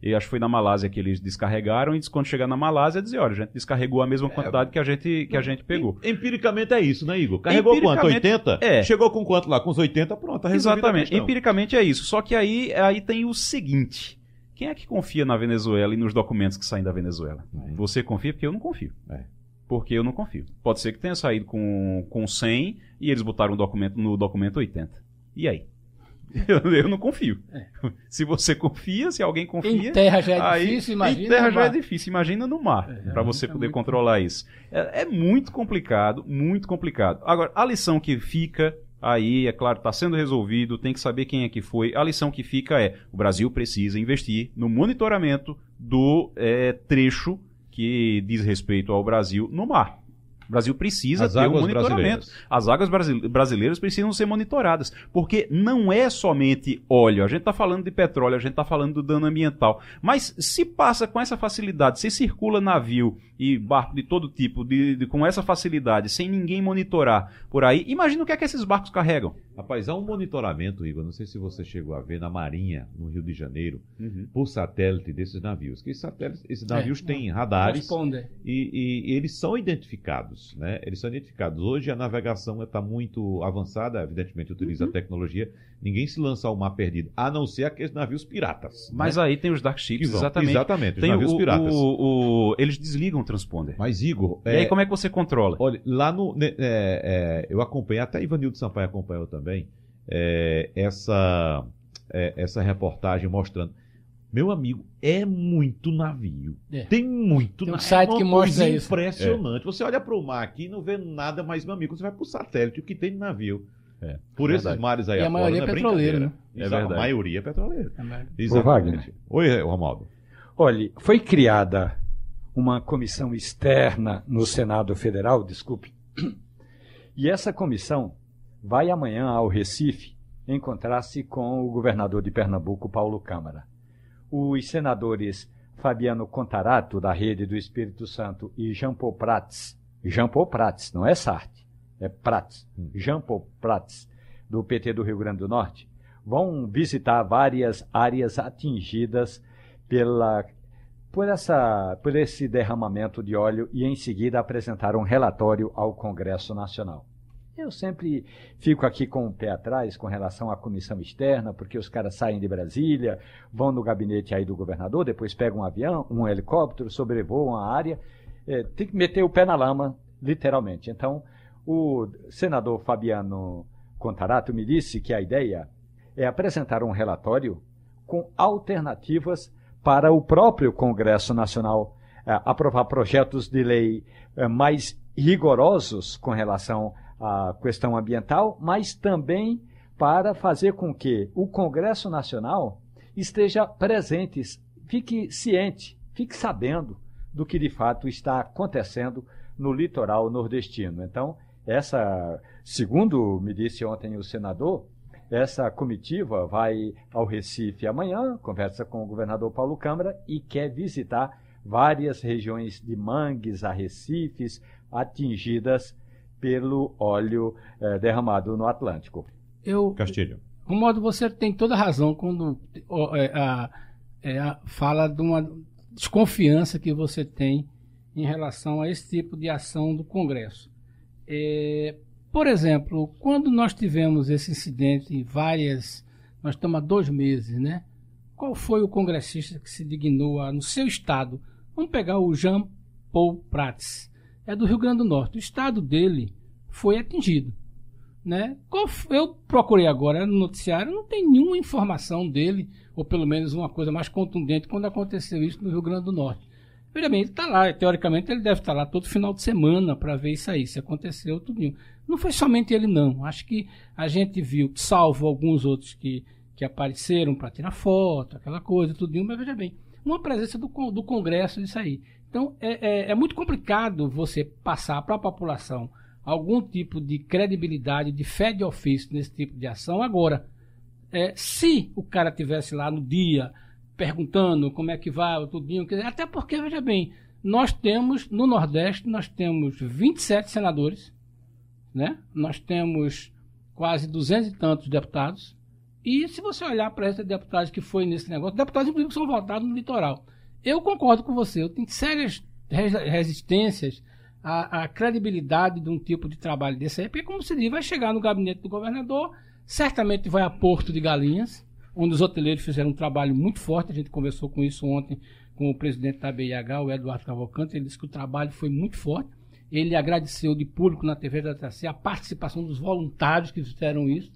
E acho que foi na Malásia que eles descarregaram e quando chegar na Malásia dizer, olha, a gente descarregou a mesma é, quantidade é, que a gente que a gente pegou. Empiricamente é isso, né, Igor? Carregou quanto? 80? É. Chegou com quanto lá? Com os 80, pronto, tá Exatamente. Empiricamente é isso. Só que aí aí tem o seguinte. Quem é que confia na Venezuela e nos documentos que saem da Venezuela? É. Você confia? Porque eu não confio. É. Porque eu não confio. Pode ser que tenha saído com, com 100 e eles botaram um documento, no documento 80. E aí? (laughs) Eu, eu não confio. É. (laughs) Se você confia, se alguém confia. Em terra já é aí, difícil, imagina. Em terra já é difícil, imagina no mar, é, para você poder controlar isso. É, é muito complicado, muito complicado. Agora, a lição que fica Aí, é claro, está sendo resolvido, tem que saber quem é que foi. A lição que fica é: o Brasil precisa investir no monitoramento do é, trecho que diz respeito ao Brasil no mar. O Brasil precisa As ter um monitoramento. Brasileiras. As águas brasileiras precisam ser monitoradas, porque não é somente óleo. A gente está falando de petróleo, a gente está falando do dano ambiental. Mas se passa com essa facilidade, se circula navio e barco de todo tipo de, de, com essa facilidade, sem ninguém monitorar por aí, imagina o que é que esses barcos carregam. Rapaz, há um monitoramento, Igor, não sei se você chegou a ver na Marinha, no Rio de Janeiro, uhum. por satélite desses navios. Que esses, satélites, esses navios é, têm radares e, e, e, eles são identificados, né? Eles são identificados. Hoje a navegação está muito avançada, evidentemente utiliza uhum. a tecnologia. Ninguém se lança ao mar perdido, a não ser aqueles navios piratas. Mas né? aí tem os dark ships, exatamente. Exatamente, os tem navios o, piratas. O, o, eles desligam transponder. Mas, Igor. E é, aí, como é que você controla? Olha, lá no. Né, é, é, eu acompanhei, até Ivanildo Sampaio acompanhou também, é, essa, é, essa reportagem mostrando. Meu amigo, é muito navio. É. Tem muito Tem um site que mostra isso. Impressionante. Você olha para o mar aqui e não vê nada mais, meu amigo. Você vai para o satélite, o que tem de navio. É, Por esses mares aí e a maioria é petroleira, né? É verdade. A maioria é petroleira. É Ô, Wagner. Oi, Romaldo. Olha, foi criada uma comissão externa no Senado Federal, desculpe, e essa comissão vai amanhã ao Recife encontrar-se com o governador de Pernambuco, Paulo Câmara. Os senadores Fabiano Contarato, da Rede do Espírito Santo, e Jean Paul Prats, Jean Paul Prats, não é Sartre, é Prats, hum. Jean Paul Prats, do PT do Rio Grande do Norte, vão visitar várias áreas atingidas pela por, essa, por esse derramamento de óleo e em seguida apresentar um relatório ao Congresso Nacional. Eu sempre fico aqui com o pé atrás com relação à comissão externa, porque os caras saem de Brasília, vão no gabinete aí do governador, depois pegam um avião, um helicóptero, sobrevoam a área, é, tem que meter o pé na lama, literalmente. Então, o senador Fabiano Contarato me disse que a ideia é apresentar um relatório com alternativas para o próprio Congresso Nacional é, aprovar projetos de lei é, mais rigorosos com relação à questão ambiental, mas também para fazer com que o Congresso Nacional esteja presente, fique ciente, fique sabendo do que de fato está acontecendo no litoral nordestino. Então, essa, segundo me disse ontem o senador, essa comitiva vai ao Recife amanhã, conversa com o governador Paulo Câmara e quer visitar várias regiões de mangues, arrecifes, atingidas pelo óleo eh, derramado no Atlântico. Eu, Castilho. modo você tem toda razão quando é, a, é, a, fala de uma desconfiança que você tem em relação a esse tipo de ação do Congresso. É, por exemplo, quando nós tivemos esse incidente em várias nós estamos há dois meses, né? Qual foi o congressista que se dignou a, no seu estado? Vamos pegar o Jean Paul Prats, é do Rio Grande do Norte. O estado dele foi atingido. Né? Eu procurei agora no noticiário, não tem nenhuma informação dele, ou pelo menos uma coisa mais contundente quando aconteceu isso no Rio Grande do Norte. Veja bem, ele está lá, teoricamente ele deve estar tá lá todo final de semana para ver isso aí, se aconteceu tudo. Não foi somente ele não, acho que a gente viu, salvo alguns outros que, que apareceram para tirar foto, aquela coisa, tudo, mas veja bem, uma presença do, do Congresso isso aí. Então é, é, é muito complicado você passar para a população algum tipo de credibilidade, de fé de ofício nesse tipo de ação. Agora, é, se o cara tivesse lá no dia perguntando como é que vai, tudinho, até porque, veja bem, nós temos, no Nordeste, nós temos 27 senadores, né? nós temos quase 200 e tantos deputados, e se você olhar para esses deputados que foi nesse negócio, deputados inclusive são votados no litoral. Eu concordo com você, eu tenho sérias resistências a, a, credibilidade de um tipo de trabalho desse aí, porque, como se diz, vai chegar no gabinete do governador, certamente vai a Porto de Galinhas, onde os hoteleiros fizeram um trabalho muito forte, a gente conversou com isso ontem com o presidente da BIH, o Eduardo Cavalcante, ele disse que o trabalho foi muito forte, ele agradeceu de público na TV da TC a participação dos voluntários que fizeram isso,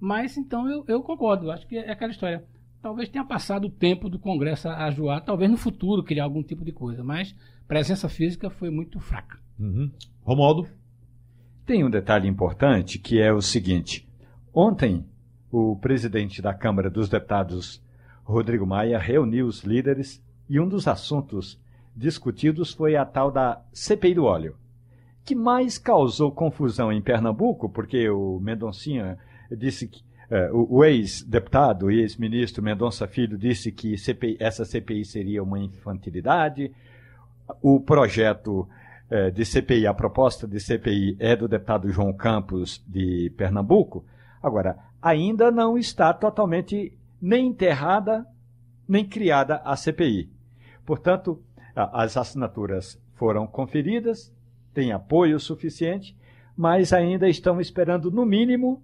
mas então eu, eu concordo, eu acho que é aquela história. Talvez tenha passado o tempo do Congresso a ajoar, talvez no futuro criar algum tipo de coisa, mas presença física foi muito fraca. Uhum. Romualdo? Tem um detalhe importante que é o seguinte: ontem o presidente da Câmara dos Deputados, Rodrigo Maia, reuniu os líderes e um dos assuntos discutidos foi a tal da CPI do óleo, que mais causou confusão em Pernambuco, porque o Mendoncinha disse que uh, o ex-deputado e ex-ministro Mendonça Filho disse que CPI, essa CPI seria uma infantilidade. O projeto é, de CPI, a proposta de CPI é do deputado João Campos de Pernambuco. Agora, ainda não está totalmente nem enterrada nem criada a CPI. Portanto, as assinaturas foram conferidas, tem apoio suficiente, mas ainda estão esperando, no mínimo,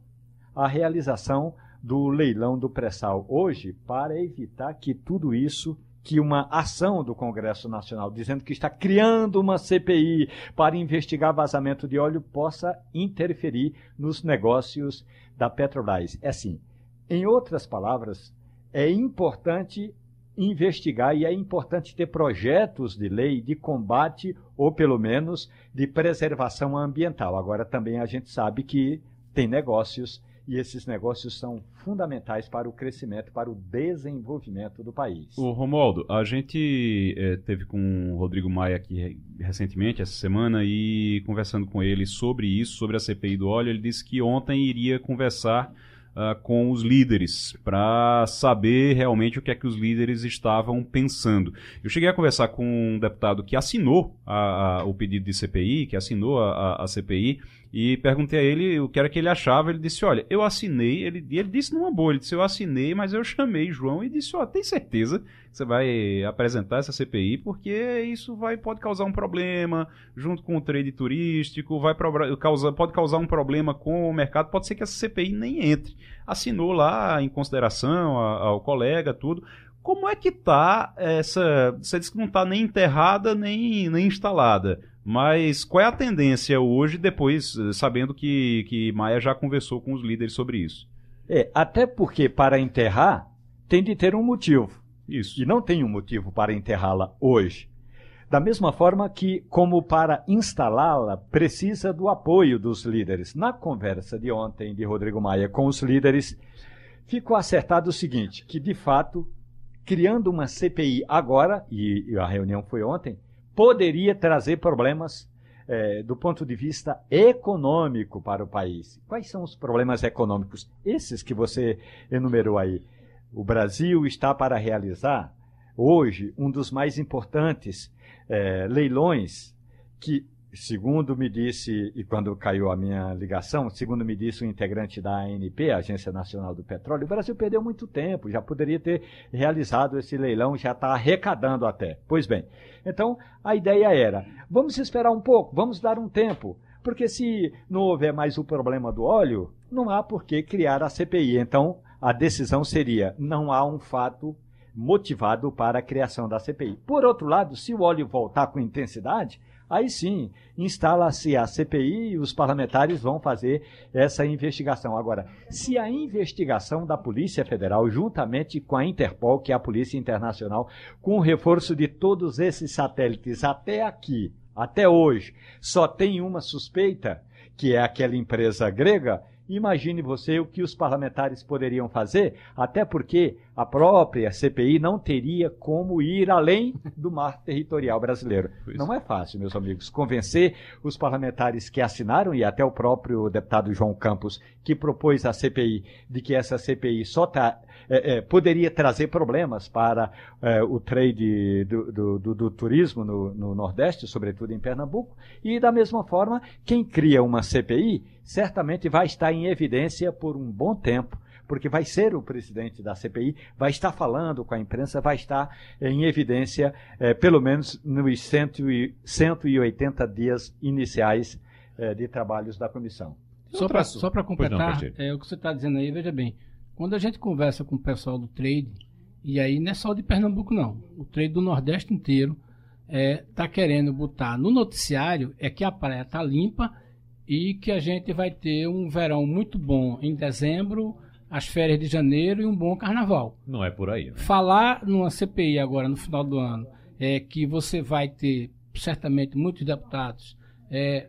a realização do leilão do pré-sal hoje para evitar que tudo isso que uma ação do Congresso Nacional dizendo que está criando uma CPI para investigar vazamento de óleo possa interferir nos negócios da Petrobras. É assim, em outras palavras, é importante investigar e é importante ter projetos de lei de combate ou pelo menos de preservação ambiental. Agora também a gente sabe que tem negócios e esses negócios são fundamentais para o crescimento, para o desenvolvimento do país. O Romualdo, a gente é, teve com o Rodrigo Maia aqui recentemente, essa semana, e conversando com ele sobre isso, sobre a CPI do óleo, ele disse que ontem iria conversar uh, com os líderes para saber realmente o que é que os líderes estavam pensando. Eu cheguei a conversar com um deputado que assinou a, a, o pedido de CPI, que assinou a, a CPI, e perguntei a ele o que era que ele achava. Ele disse: Olha, eu assinei. Ele, ele disse numa boa: Ele disse, Eu assinei, mas eu chamei João e disse: Ó, oh, tem certeza que você vai apresentar essa CPI? Porque isso vai, pode causar um problema junto com o trade turístico, vai causar, pode causar um problema com o mercado. Pode ser que essa CPI nem entre. Assinou lá em consideração ao colega, tudo. Como é que tá essa. Você disse que não está nem enterrada nem, nem instalada. Mas qual é a tendência hoje, depois, sabendo que, que Maia já conversou com os líderes sobre isso? É, até porque para enterrar tem de ter um motivo. Isso. E não tem um motivo para enterrá-la hoje. Da mesma forma que, como para instalá-la, precisa do apoio dos líderes. Na conversa de ontem de Rodrigo Maia com os líderes, ficou acertado o seguinte: que de fato, criando uma CPI agora, e a reunião foi ontem, poderia trazer problemas é, do ponto de vista econômico para o país. Quais são os problemas econômicos? Esses que você enumerou aí. O Brasil está para realizar hoje um dos mais importantes é, leilões que segundo me disse, e quando caiu a minha ligação, segundo me disse o um integrante da ANP, Agência Nacional do Petróleo, o Brasil perdeu muito tempo, já poderia ter realizado esse leilão, já está arrecadando até. Pois bem, então a ideia era: vamos esperar um pouco, vamos dar um tempo, porque se não houver mais o problema do óleo, não há por que criar a CPI. Então a decisão seria: não há um fato motivado para a criação da CPI. Por outro lado, se o óleo voltar com intensidade, aí sim, instala-se a CPI e os parlamentares vão fazer essa investigação. Agora, se a investigação da Polícia Federal, juntamente com a Interpol, que é a Polícia Internacional, com o reforço de todos esses satélites até aqui, até hoje, só tem uma suspeita, que é aquela empresa grega, Imagine você o que os parlamentares poderiam fazer, até porque a própria CPI não teria como ir além do mar territorial brasileiro. (laughs) Não é fácil, meus amigos, convencer os parlamentares que assinaram, e até o próprio deputado João Campos, que propôs a CPI, de que essa CPI só está é, é, poderia trazer problemas para é, o trade do, do, do, do turismo no, no, Nordeste, sobretudo em Pernambuco, e da mesma forma, quem cria uma CPI certamente vai estar em evidência por um bom tempo porque vai ser o presidente da CPI, vai estar falando com a imprensa, vai estar em evidência, é, pelo menos nos 180 dias iniciais é, de trabalhos da comissão. Só para completar, não, é, o que você está dizendo aí, veja bem, quando a gente conversa com o pessoal do trade, e aí não é só de Pernambuco não, o trade do Nordeste inteiro está é, querendo botar no noticiário é que a praia está limpa e que a gente vai ter um verão muito bom em dezembro, as férias de janeiro e um bom carnaval. Não é por aí. Né? Falar numa CPI agora no final do ano é que você vai ter certamente muitos deputados é,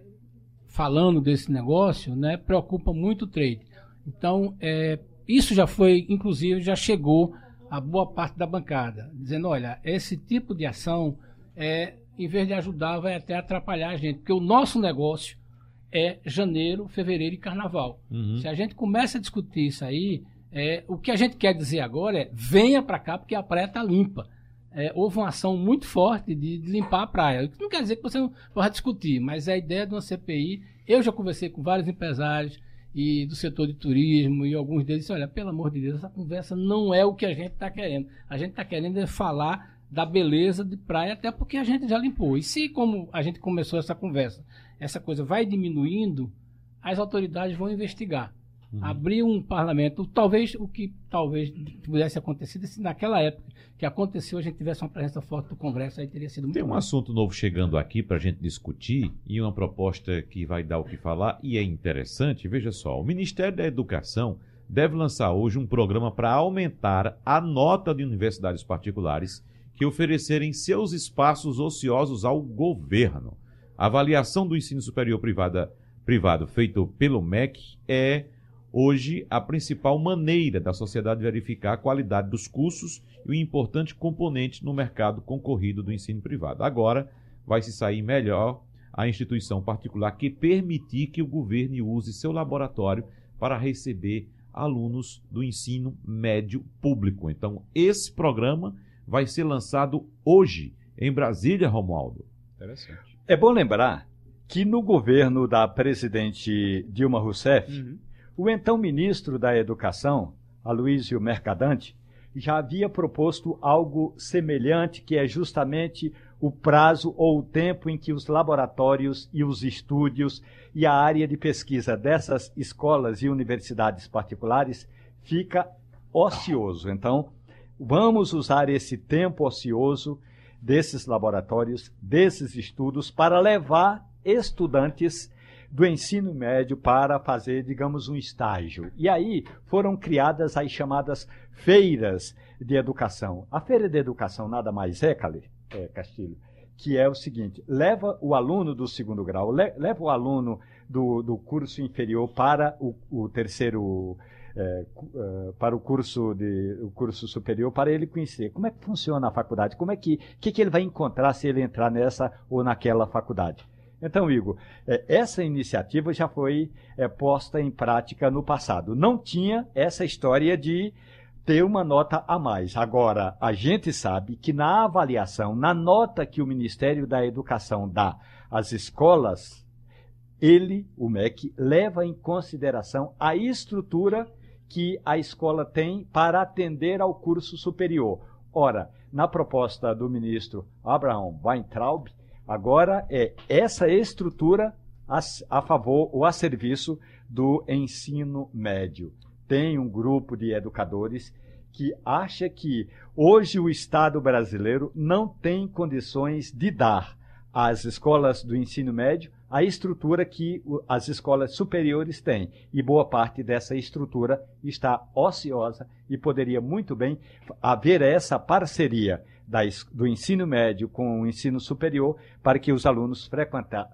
falando desse negócio, né, preocupa muito o trade. Então, é, isso já foi, inclusive, já chegou a boa parte da bancada, dizendo, olha, esse tipo de ação, é, em vez de ajudar, vai até atrapalhar a gente, porque o nosso negócio é janeiro, fevereiro e carnaval. Uhum. Se a gente começa a discutir isso aí, é, o que a gente quer dizer agora é venha para cá porque a praia está limpa. É, houve uma ação muito forte de, de, limpar a praia. Isso não quer dizer que você não vai discutir, mas a ideia de uma CPI, eu já conversei com vários empresários, e do setor de turismo e alguns deles olha, pelo amor de Deus, essa conversa não é o que a gente está querendo. A gente está querendo é falar da beleza de praia, até porque a gente já limpou. E se, como a gente começou essa conversa, essa coisa vai diminuindo, as autoridades vão investigar. Uhum. Abrir um parlamento, talvez o que talvez pudesse acontecer se naquela época que aconteceu a gente tivesse uma presença forte do Congresso, aí teria sido muito Tem um bom. assunto novo chegando aqui para a gente discutir e uma proposta que vai dar o que falar e é interessante. Veja só, o Ministério da Educação deve lançar hoje um programa para aumentar a nota de universidades particulares que oferecerem seus espaços ociosos ao governo. A avaliação do ensino superior privada, privado feito pelo MEC é hoje a principal maneira da sociedade verificar a qualidade dos cursos e o importante componente no mercado concorrido do ensino privado. Agora vai se sair melhor a instituição particular que permitir que o governo use seu laboratório para receber alunos do ensino médio público. Então, esse programa vai ser lançado hoje em Brasília, Romualdo. Interessante. É bom lembrar que no governo da presidente Dilma Rousseff, uhum o então ministro da Educação, Aloysio Mercadante, já havia proposto algo semelhante, que é justamente o prazo ou o tempo em que os laboratórios e os estúdios e a área de pesquisa dessas escolas e universidades particulares fica ocioso. Então, vamos usar esse tempo ocioso desses laboratórios, desses estudos, para levar estudantes do ensino médio para fazer, digamos, um estágio. E aí foram criadas as chamadas feiras de educação. A feira de educação nada mais é, é Castilho, que é o seguinte: leva o aluno do segundo grau, le, leva o aluno do, do curso inferior para o, o terceiro. É, é, para o curso de o curso superior para ele conhecer como é que funciona a faculdade como é que que, que ele vai encontrar se ele entrar nessa ou naquela faculdade então, Igor, é, essa iniciativa já foi é, posta em prática no passado. Não tinha essa história de ter uma nota a mais. Agora, a gente sabe que na avaliação, na nota que o Ministério da Educação dá às escolas, ele, o MEC, leva em consideração a estrutura que a escola tem para atender ao curso superior. Ora, na proposta do ministro Abraham Weintraub, Agora é essa estrutura a, a favor ou a serviço do ensino médio. tem um grupo de educadores que acha que hoje o Estado brasileiro não tem condições de dar às escolas do ensino médio a estrutura que as escolas superiores têm. E boa parte dessa estrutura está ociosa e poderia muito bem haver essa parceria do ensino médio com o ensino superior para que os alunos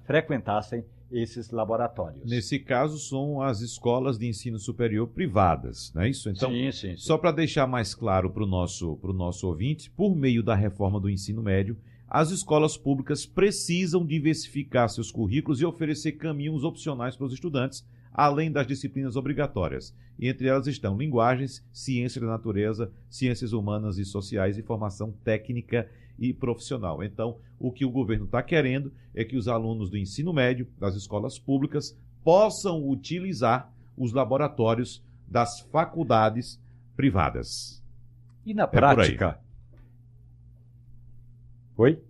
frequentassem esses laboratórios. Nesse caso, são as escolas de ensino superior privadas, não é isso? Então, sim, sim, sim. só para deixar mais claro para o nosso, nosso ouvinte, por meio da reforma do ensino médio, as escolas públicas precisam diversificar seus currículos e oferecer caminhos opcionais para os estudantes, além das disciplinas obrigatórias. E entre elas estão linguagens, ciência da natureza, ciências humanas e sociais e formação técnica e profissional. Então, o que o governo está querendo é que os alunos do ensino médio, das escolas públicas, possam utilizar os laboratórios das faculdades privadas. E na é prática? Oi?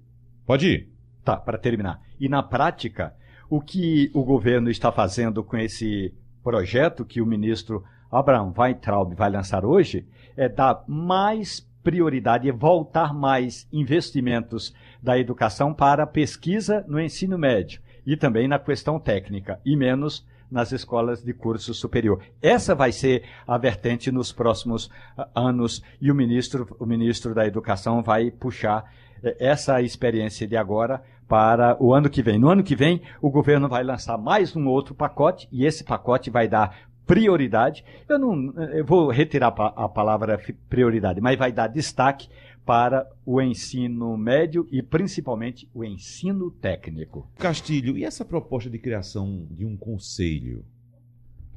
Pode ir. Tá, para terminar. E na prática, o que o governo está fazendo com esse projeto que o ministro Abraham Weintraub vai lançar hoje é dar mais prioridade, é voltar mais investimentos da educação para a pesquisa no ensino médio e também na questão técnica, e menos nas escolas de curso superior. Essa vai ser a vertente nos próximos ah, anos e o ministro, o ministro da Educação vai puxar eh, essa experiência de agora para o ano que vem. No ano que vem, o governo vai lançar mais um outro pacote e esse pacote vai dar prioridade. Eu não eu vou retirar a palavra prioridade, mas vai dar destaque para o ensino médio e principalmente o ensino técnico. Castilho, e essa proposta de criação de um conselho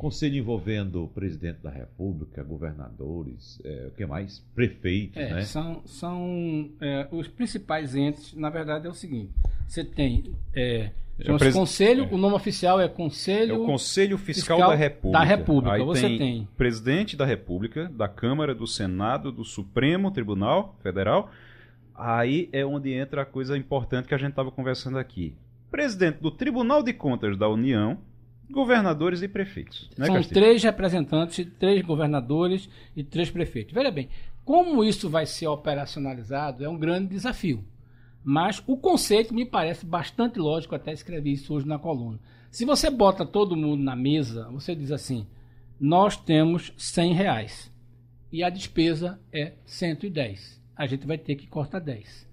Conselho envolvendo o presidente da República, governadores, é, o que mais? Prefeitos, é, né? São, são é, os principais entes, na verdade é o seguinte, você tem é, é pres... conselho, é. o nome oficial é Conselho... É o Conselho Fiscal, Fiscal da República. Da República, Aí você tem, tem presidente da República, da Câmara, do Senado, do Supremo Tribunal Federal. Aí é onde entra a coisa importante que a gente estava conversando aqui. Presidente do Tribunal de Contas da União, governadores e prefeitos. Né, São Castilho? três representantes, três governadores e três prefeitos. Veja bem, como isso vai ser operacionalizado é um grande desafio. Mas o conceito me parece bastante lógico, até escrevi isso hoje na coluna. Se você bota todo mundo na mesa, você diz assim: nós temos 100 reais e a despesa é 110. A gente vai ter que cortar 10.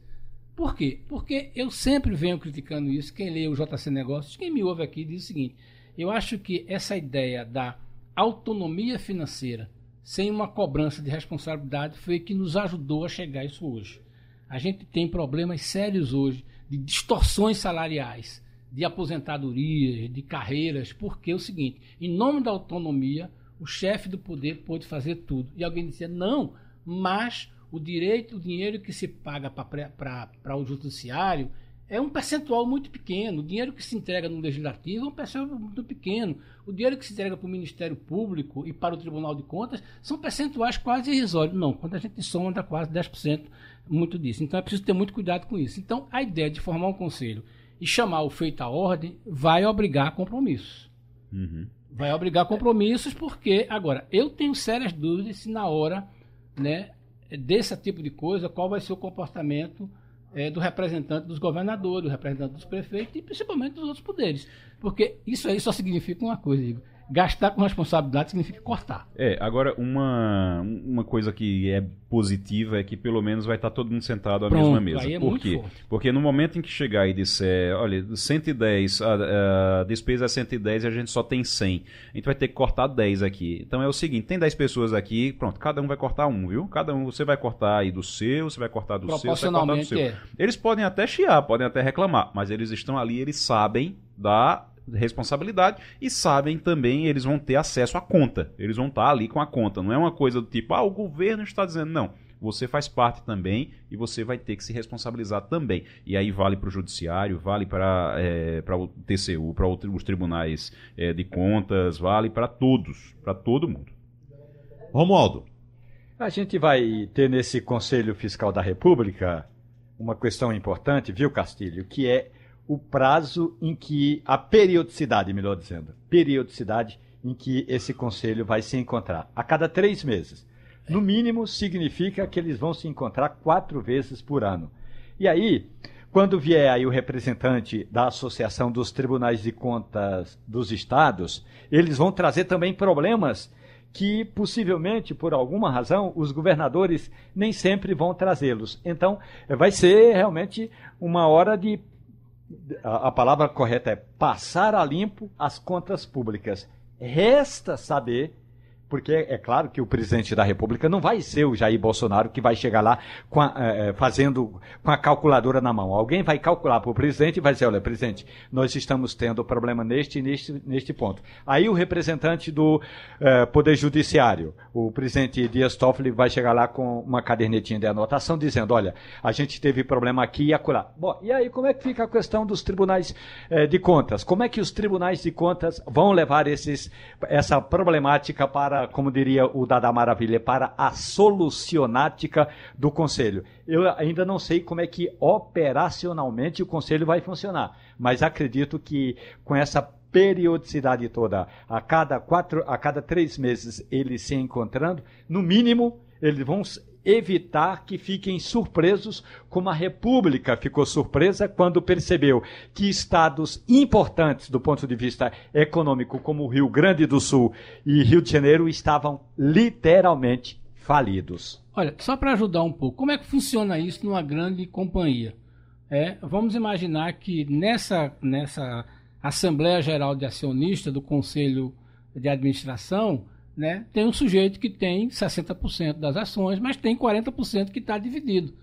Por quê? Porque eu sempre venho criticando isso. Quem lê o JC Negócios, quem me ouve aqui, diz o seguinte: eu acho que essa ideia da autonomia financeira sem uma cobrança de responsabilidade foi que nos ajudou a chegar a isso hoje. A gente tem problemas sérios hoje de distorções salariais, de aposentadorias, de carreiras, porque é o seguinte, em nome da autonomia, o chefe do poder pode fazer tudo. E alguém dizia, não, mas o direito, o dinheiro que se paga para o judiciário é um percentual muito pequeno. O dinheiro que se entrega no legislativo é um percentual muito pequeno. O dinheiro que se entrega para o Ministério Público e para o Tribunal de Contas são percentuais quase irrisórios. Não, quando a gente soma, dá quase 10% muito disso. Então é preciso ter muito cuidado com isso. Então a ideia de formar um conselho e chamar o feito à ordem vai obrigar compromissos. Uhum. Vai obrigar compromissos porque, agora, eu tenho sérias dúvidas se na hora né, desse tipo de coisa, qual vai ser o comportamento é, do representante dos governadores, do representante dos prefeitos e principalmente dos outros poderes. Porque isso aí só significa uma coisa, Igor. Gastar com responsabilidade significa cortar. É, agora uma, uma coisa que é positiva é que pelo menos vai estar todo mundo sentado à Pronto, mesma mesa. É Por quê? Forte. Porque no momento em que chegar e disser, olha, 110, a, a despesa é 110 e a gente só tem 100, a gente vai ter que cortar 10 aqui. Então é o seguinte, tem 10 pessoas aqui, pronto, cada um vai cortar um, viu? Cada um, você vai cortar aí do seu, você vai cortar do seu, você vai cortar do seu. É. Eles podem até chiar, podem até reclamar, mas eles estão ali, eles sabem da responsabilidade e sabem também, eles vão ter acesso à conta. Eles vão estar ali com a conta. Não é uma coisa do tipo, ah, o governo está dizendo. Não. Você faz parte também e você vai ter que se responsabilizar também. E aí vale para o judiciário, vale para é, o TCU, para os tribunais é, de contas, vale para todos, para todo mundo. Romualdo. A gente vai ter nesse Conselho Fiscal da República uma questão importante, viu, Castilho, que é o prazo em que a periodicidade, melhor dizendo, periodicidade em que esse conselho vai se encontrar? A cada três meses. No mínimo, significa que eles vão se encontrar quatro vezes por ano. E aí, quando vier aí o representante da Associação dos Tribunais de Contas dos Estados, eles vão trazer também problemas que possivelmente, por alguma razão, os governadores nem sempre vão trazê-los. Então, vai ser realmente uma hora de. A, a palavra correta é passar a limpo as contas públicas. Resta saber porque é claro que o presidente da República não vai ser o Jair Bolsonaro que vai chegar lá com a, é, fazendo com a calculadora na mão. Alguém vai calcular para o presidente e vai dizer: olha, presidente, nós estamos tendo problema neste neste, neste ponto. Aí o representante do é, Poder Judiciário, o presidente Dias Toffoli, vai chegar lá com uma cadernetinha de anotação dizendo: olha, a gente teve problema aqui e acolá. Bom, e aí como é que fica a questão dos tribunais é, de contas? Como é que os tribunais de contas vão levar esses, essa problemática para para, como diria o Dada Maravilha, para a solucionática do Conselho. Eu ainda não sei como é que operacionalmente o Conselho vai funcionar, mas acredito que com essa periodicidade toda, a cada quatro, a cada três meses eles se encontrando, no mínimo eles vão evitar que fiquem surpresos, como a República ficou surpresa quando percebeu que estados importantes do ponto de vista econômico, como o Rio Grande do Sul e Rio de Janeiro, estavam literalmente falidos. Olha, só para ajudar um pouco, como é que funciona isso numa grande companhia? É, vamos imaginar que nessa, nessa Assembleia Geral de Acionistas do Conselho de Administração, né, tem um sujeito que tem 60% das ações, mas tem 40% que está dividido.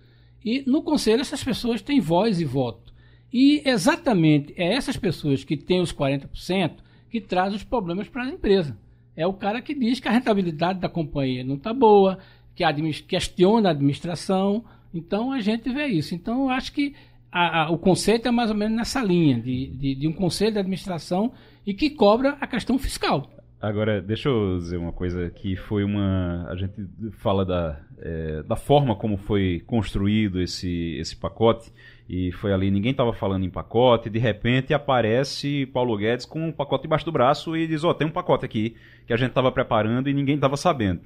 E no conselho essas pessoas têm voz e voto. E exatamente é essas pessoas que têm os 40% que trazem os problemas para a empresa. É o cara que diz que a rentabilidade da companhia não está boa, que questiona a administração. Então a gente vê isso. Então eu acho que a, a, o conceito é mais ou menos nessa linha, de, de, de um conselho de administração e que cobra a questão fiscal. Agora, deixa eu dizer uma coisa que foi uma. A gente fala da, é, da forma como foi construído esse, esse pacote. E foi ali, ninguém estava falando em pacote, de repente aparece Paulo Guedes com um pacote debaixo do braço e diz: Ó, oh, tem um pacote aqui que a gente estava preparando e ninguém estava sabendo.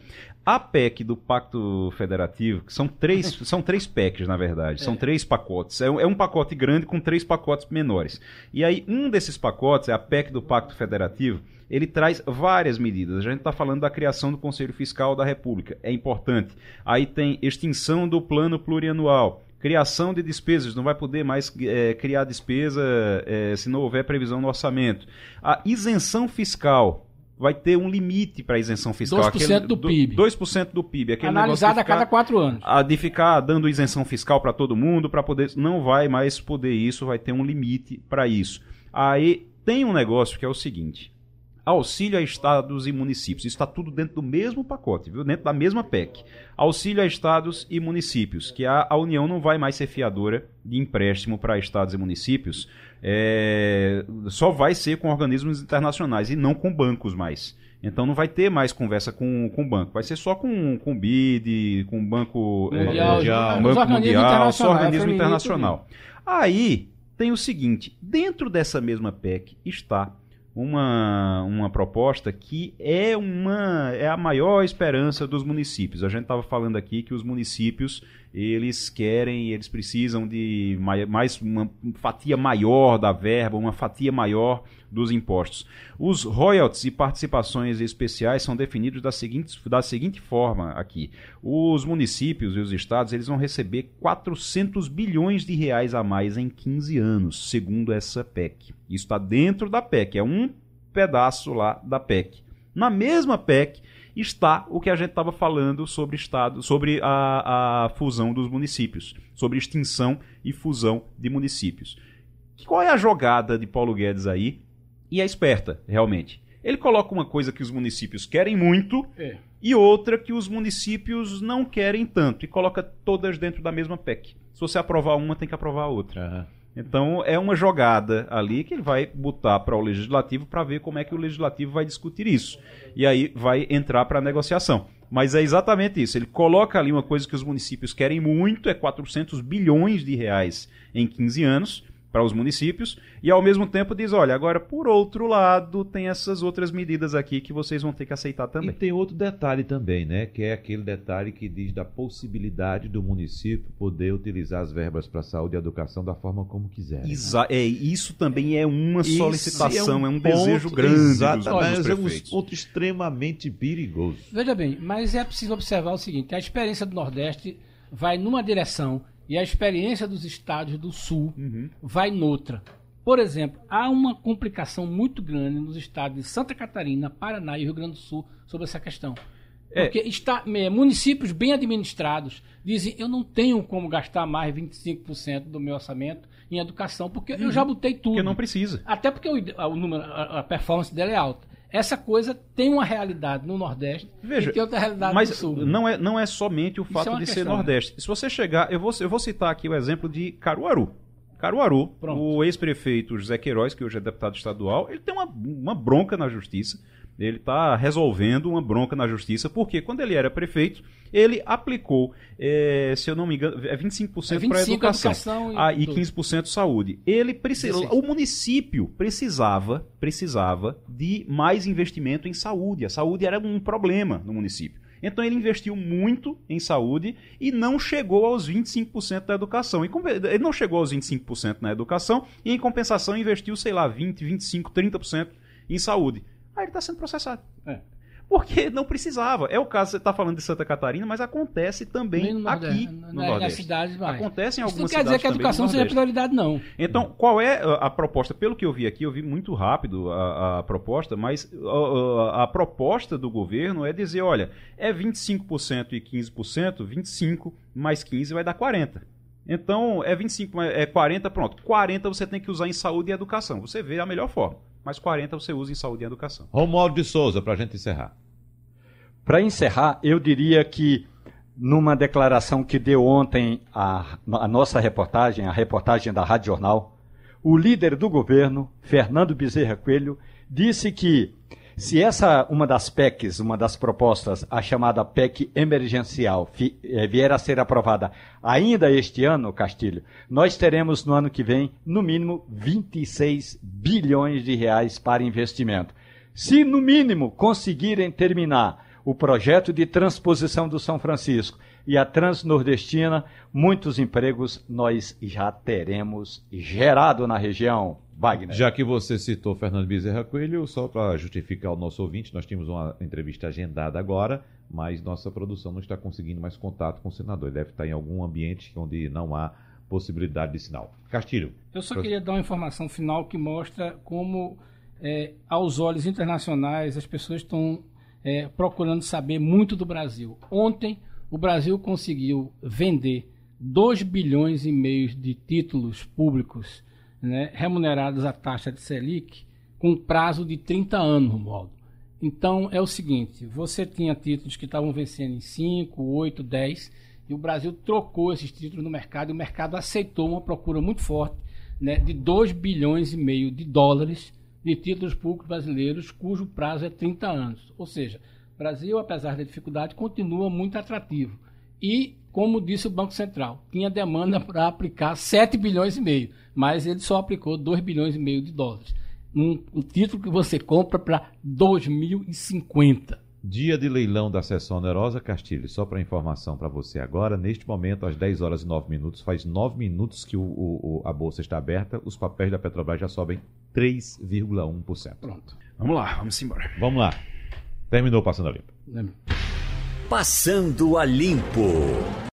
A PEC do Pacto Federativo, que são três, (laughs) são três PECs, na verdade, são é. três pacotes. É, é um pacote grande com três pacotes menores. E aí, um desses pacotes, é a PEC do Pacto Federativo ele traz várias medidas. A gente está falando da criação do Conselho Fiscal da República, é importante. Aí tem extinção do plano plurianual. Criação de despesas, não vai poder mais é, criar despesa é, se não houver previsão no orçamento. A isenção fiscal, vai ter um limite para a isenção fiscal. 2% aquele, do PIB. 2% do PIB. Analisado a cada quatro anos. A de ficar dando isenção fiscal para todo mundo, para poder. Não vai mais poder isso, vai ter um limite para isso. Aí tem um negócio que é o seguinte: auxílio a estados e municípios. Isso está tudo dentro do mesmo pacote, viu? dentro da mesma PEC. Auxílio a estados e municípios, que a, a União não vai mais ser fiadora de empréstimo para estados e municípios, é, só vai ser com organismos internacionais e não com bancos mais. Então não vai ter mais conversa com o banco, vai ser só com, com o BID, com o Banco Mundial, é, mundial, Banco Mundial só organismo internacional. Aí tem o seguinte: dentro dessa mesma PEC está uma, uma proposta que é, uma, é a maior esperança dos municípios. A gente estava falando aqui que os municípios eles querem, eles precisam de mais uma fatia maior da verba, uma fatia maior dos impostos. Os royalties e participações especiais são definidos da seguinte, da seguinte forma aqui. Os municípios e os estados eles vão receber 400 bilhões de reais a mais em 15 anos, segundo essa PEC. Isso está dentro da PEC, é um pedaço lá da PEC. Na mesma PEC, está o que a gente estava falando sobre estado, sobre a, a fusão dos municípios, sobre extinção e fusão de municípios. Qual é a jogada de Paulo Guedes aí? E é esperta, realmente. Ele coloca uma coisa que os municípios querem muito é. e outra que os municípios não querem tanto, e coloca todas dentro da mesma PEC. Se você aprovar uma, tem que aprovar a outra. Uhum. Então é uma jogada ali que ele vai botar para o legislativo para ver como é que o legislativo vai discutir isso. E aí vai entrar para a negociação. Mas é exatamente isso. Ele coloca ali uma coisa que os municípios querem muito, é 400 bilhões de reais em 15 anos, para os municípios e ao mesmo tempo diz, olha, agora por outro lado tem essas outras medidas aqui que vocês vão ter que aceitar também. E tem outro detalhe também, né, que é aquele detalhe que diz da possibilidade do município poder utilizar as verbas para saúde e educação da forma como quiser. Exa é, isso também é uma solicitação, é um, é um ponto, desejo grande exatamente, dos, dos é um ponto extremamente perigoso. Veja bem, mas é preciso observar o seguinte, a experiência do Nordeste vai numa direção e a experiência dos estados do Sul uhum. vai noutra. Por exemplo, há uma complicação muito grande nos estados de Santa Catarina, Paraná e Rio Grande do Sul sobre essa questão. É. Porque está, é, municípios bem administrados dizem eu não tenho como gastar mais 25% do meu orçamento em educação, porque uhum. eu já botei tudo. Porque não precisa. Até porque o, o número, a, a performance dela é alta essa coisa tem uma realidade no Nordeste Veja, e tem outra realidade mas no Sul. Não é, não é somente o fato é de questão, ser né? Nordeste. Né? Se você chegar, eu vou, eu vou citar aqui o exemplo de Caruaru. Caruaru, Pronto. o ex-prefeito José Queiroz, que hoje é deputado estadual, ele tem uma, uma bronca na justiça ele está resolvendo uma bronca na justiça, porque quando ele era prefeito, ele aplicou, é, se eu não me engano, é 25%, é 25 para a educação, educação e, ah, e 15% saúde. Ele precisa, o município precisava, precisava de mais investimento em saúde. A saúde era um problema no município. Então ele investiu muito em saúde e não chegou aos 25% da educação. Ele não chegou aos 25% na educação e em compensação investiu, sei lá, 20, 25, 30% em saúde. Aí ele está sendo processado. É. Porque não precisava. É o caso, você está falando de Santa Catarina, mas acontece também no aqui no, no Nordeste. Nas cidades mais. Acontece em algumas Isso não quer dizer que a educação seja prioridade, não. Então, qual é a, a, proposta? Pelo que eu vi aqui, eu vi muito rápido a, a proposta, mas a, a, proposta do governo é dizer, olha, é 25% e 15%, 25 mais 15 vai dar 40%. Então, é 25, é 40, pronto. 40 você tem que usar em saúde e educação. Você vê a melhor forma mas 40 você usa em saúde e educação. Romualdo de Souza, para a gente encerrar. Para encerrar, eu diria que numa declaração que deu ontem a, a, nossa reportagem, a reportagem da Rádio Jornal, o líder do governo, Fernando Bezerra Coelho, disse que se essa uma das PECs, uma das propostas, a chamada PEC emergencial, eh, vier a ser aprovada ainda este ano, Castilho, nós teremos no ano que vem, no mínimo, 26 bilhões de reais para investimento. Se, no mínimo, conseguirem terminar o projeto de transposição do São Francisco e a Transnordestina, muitos empregos nós já teremos gerado na região. Wagner. Já que você citou Fernando Bezerra Coelho, só para justificar o nosso ouvinte, nós tínhamos uma entrevista agendada agora, mas nossa produção não está conseguindo mais contato com o senador. Ele deve estar em algum ambiente onde não há possibilidade de sinal. Castilho. Eu só queria dar uma informação final que mostra como, é, aos olhos internacionais, as pessoas estão é, procurando saber muito do Brasil. Ontem, o Brasil conseguiu vender 2 bilhões e meio de títulos públicos né, remunerados à taxa de Selic com prazo de 30 anos, Romualdo. Então é o seguinte: você tinha títulos que estavam vencendo em 5, 8, 10, e o Brasil trocou esses títulos no mercado e o mercado aceitou uma procura muito forte né, de 2 bilhões e meio de dólares de títulos públicos brasileiros cujo prazo é 30 anos. Ou seja, o Brasil, apesar da dificuldade, continua muito atrativo. E, como disse o Banco Central, tinha demanda (laughs) para aplicar 7 bilhões e meio mas ele só aplicou 2 bilhões e meio de dólares. Um, um título que você compra para 2050. Dia de leilão da sessão onerosa, Castilho, só para informação para você agora, neste momento, às 10 horas e 9 minutos, faz 9 minutos que o, o, a bolsa está aberta, os papéis da Petrobras já sobem 3,1%. Pronto. Vamos lá, vamos embora. Vamos lá. Terminou Passando a Limpo. Passando a Limpo.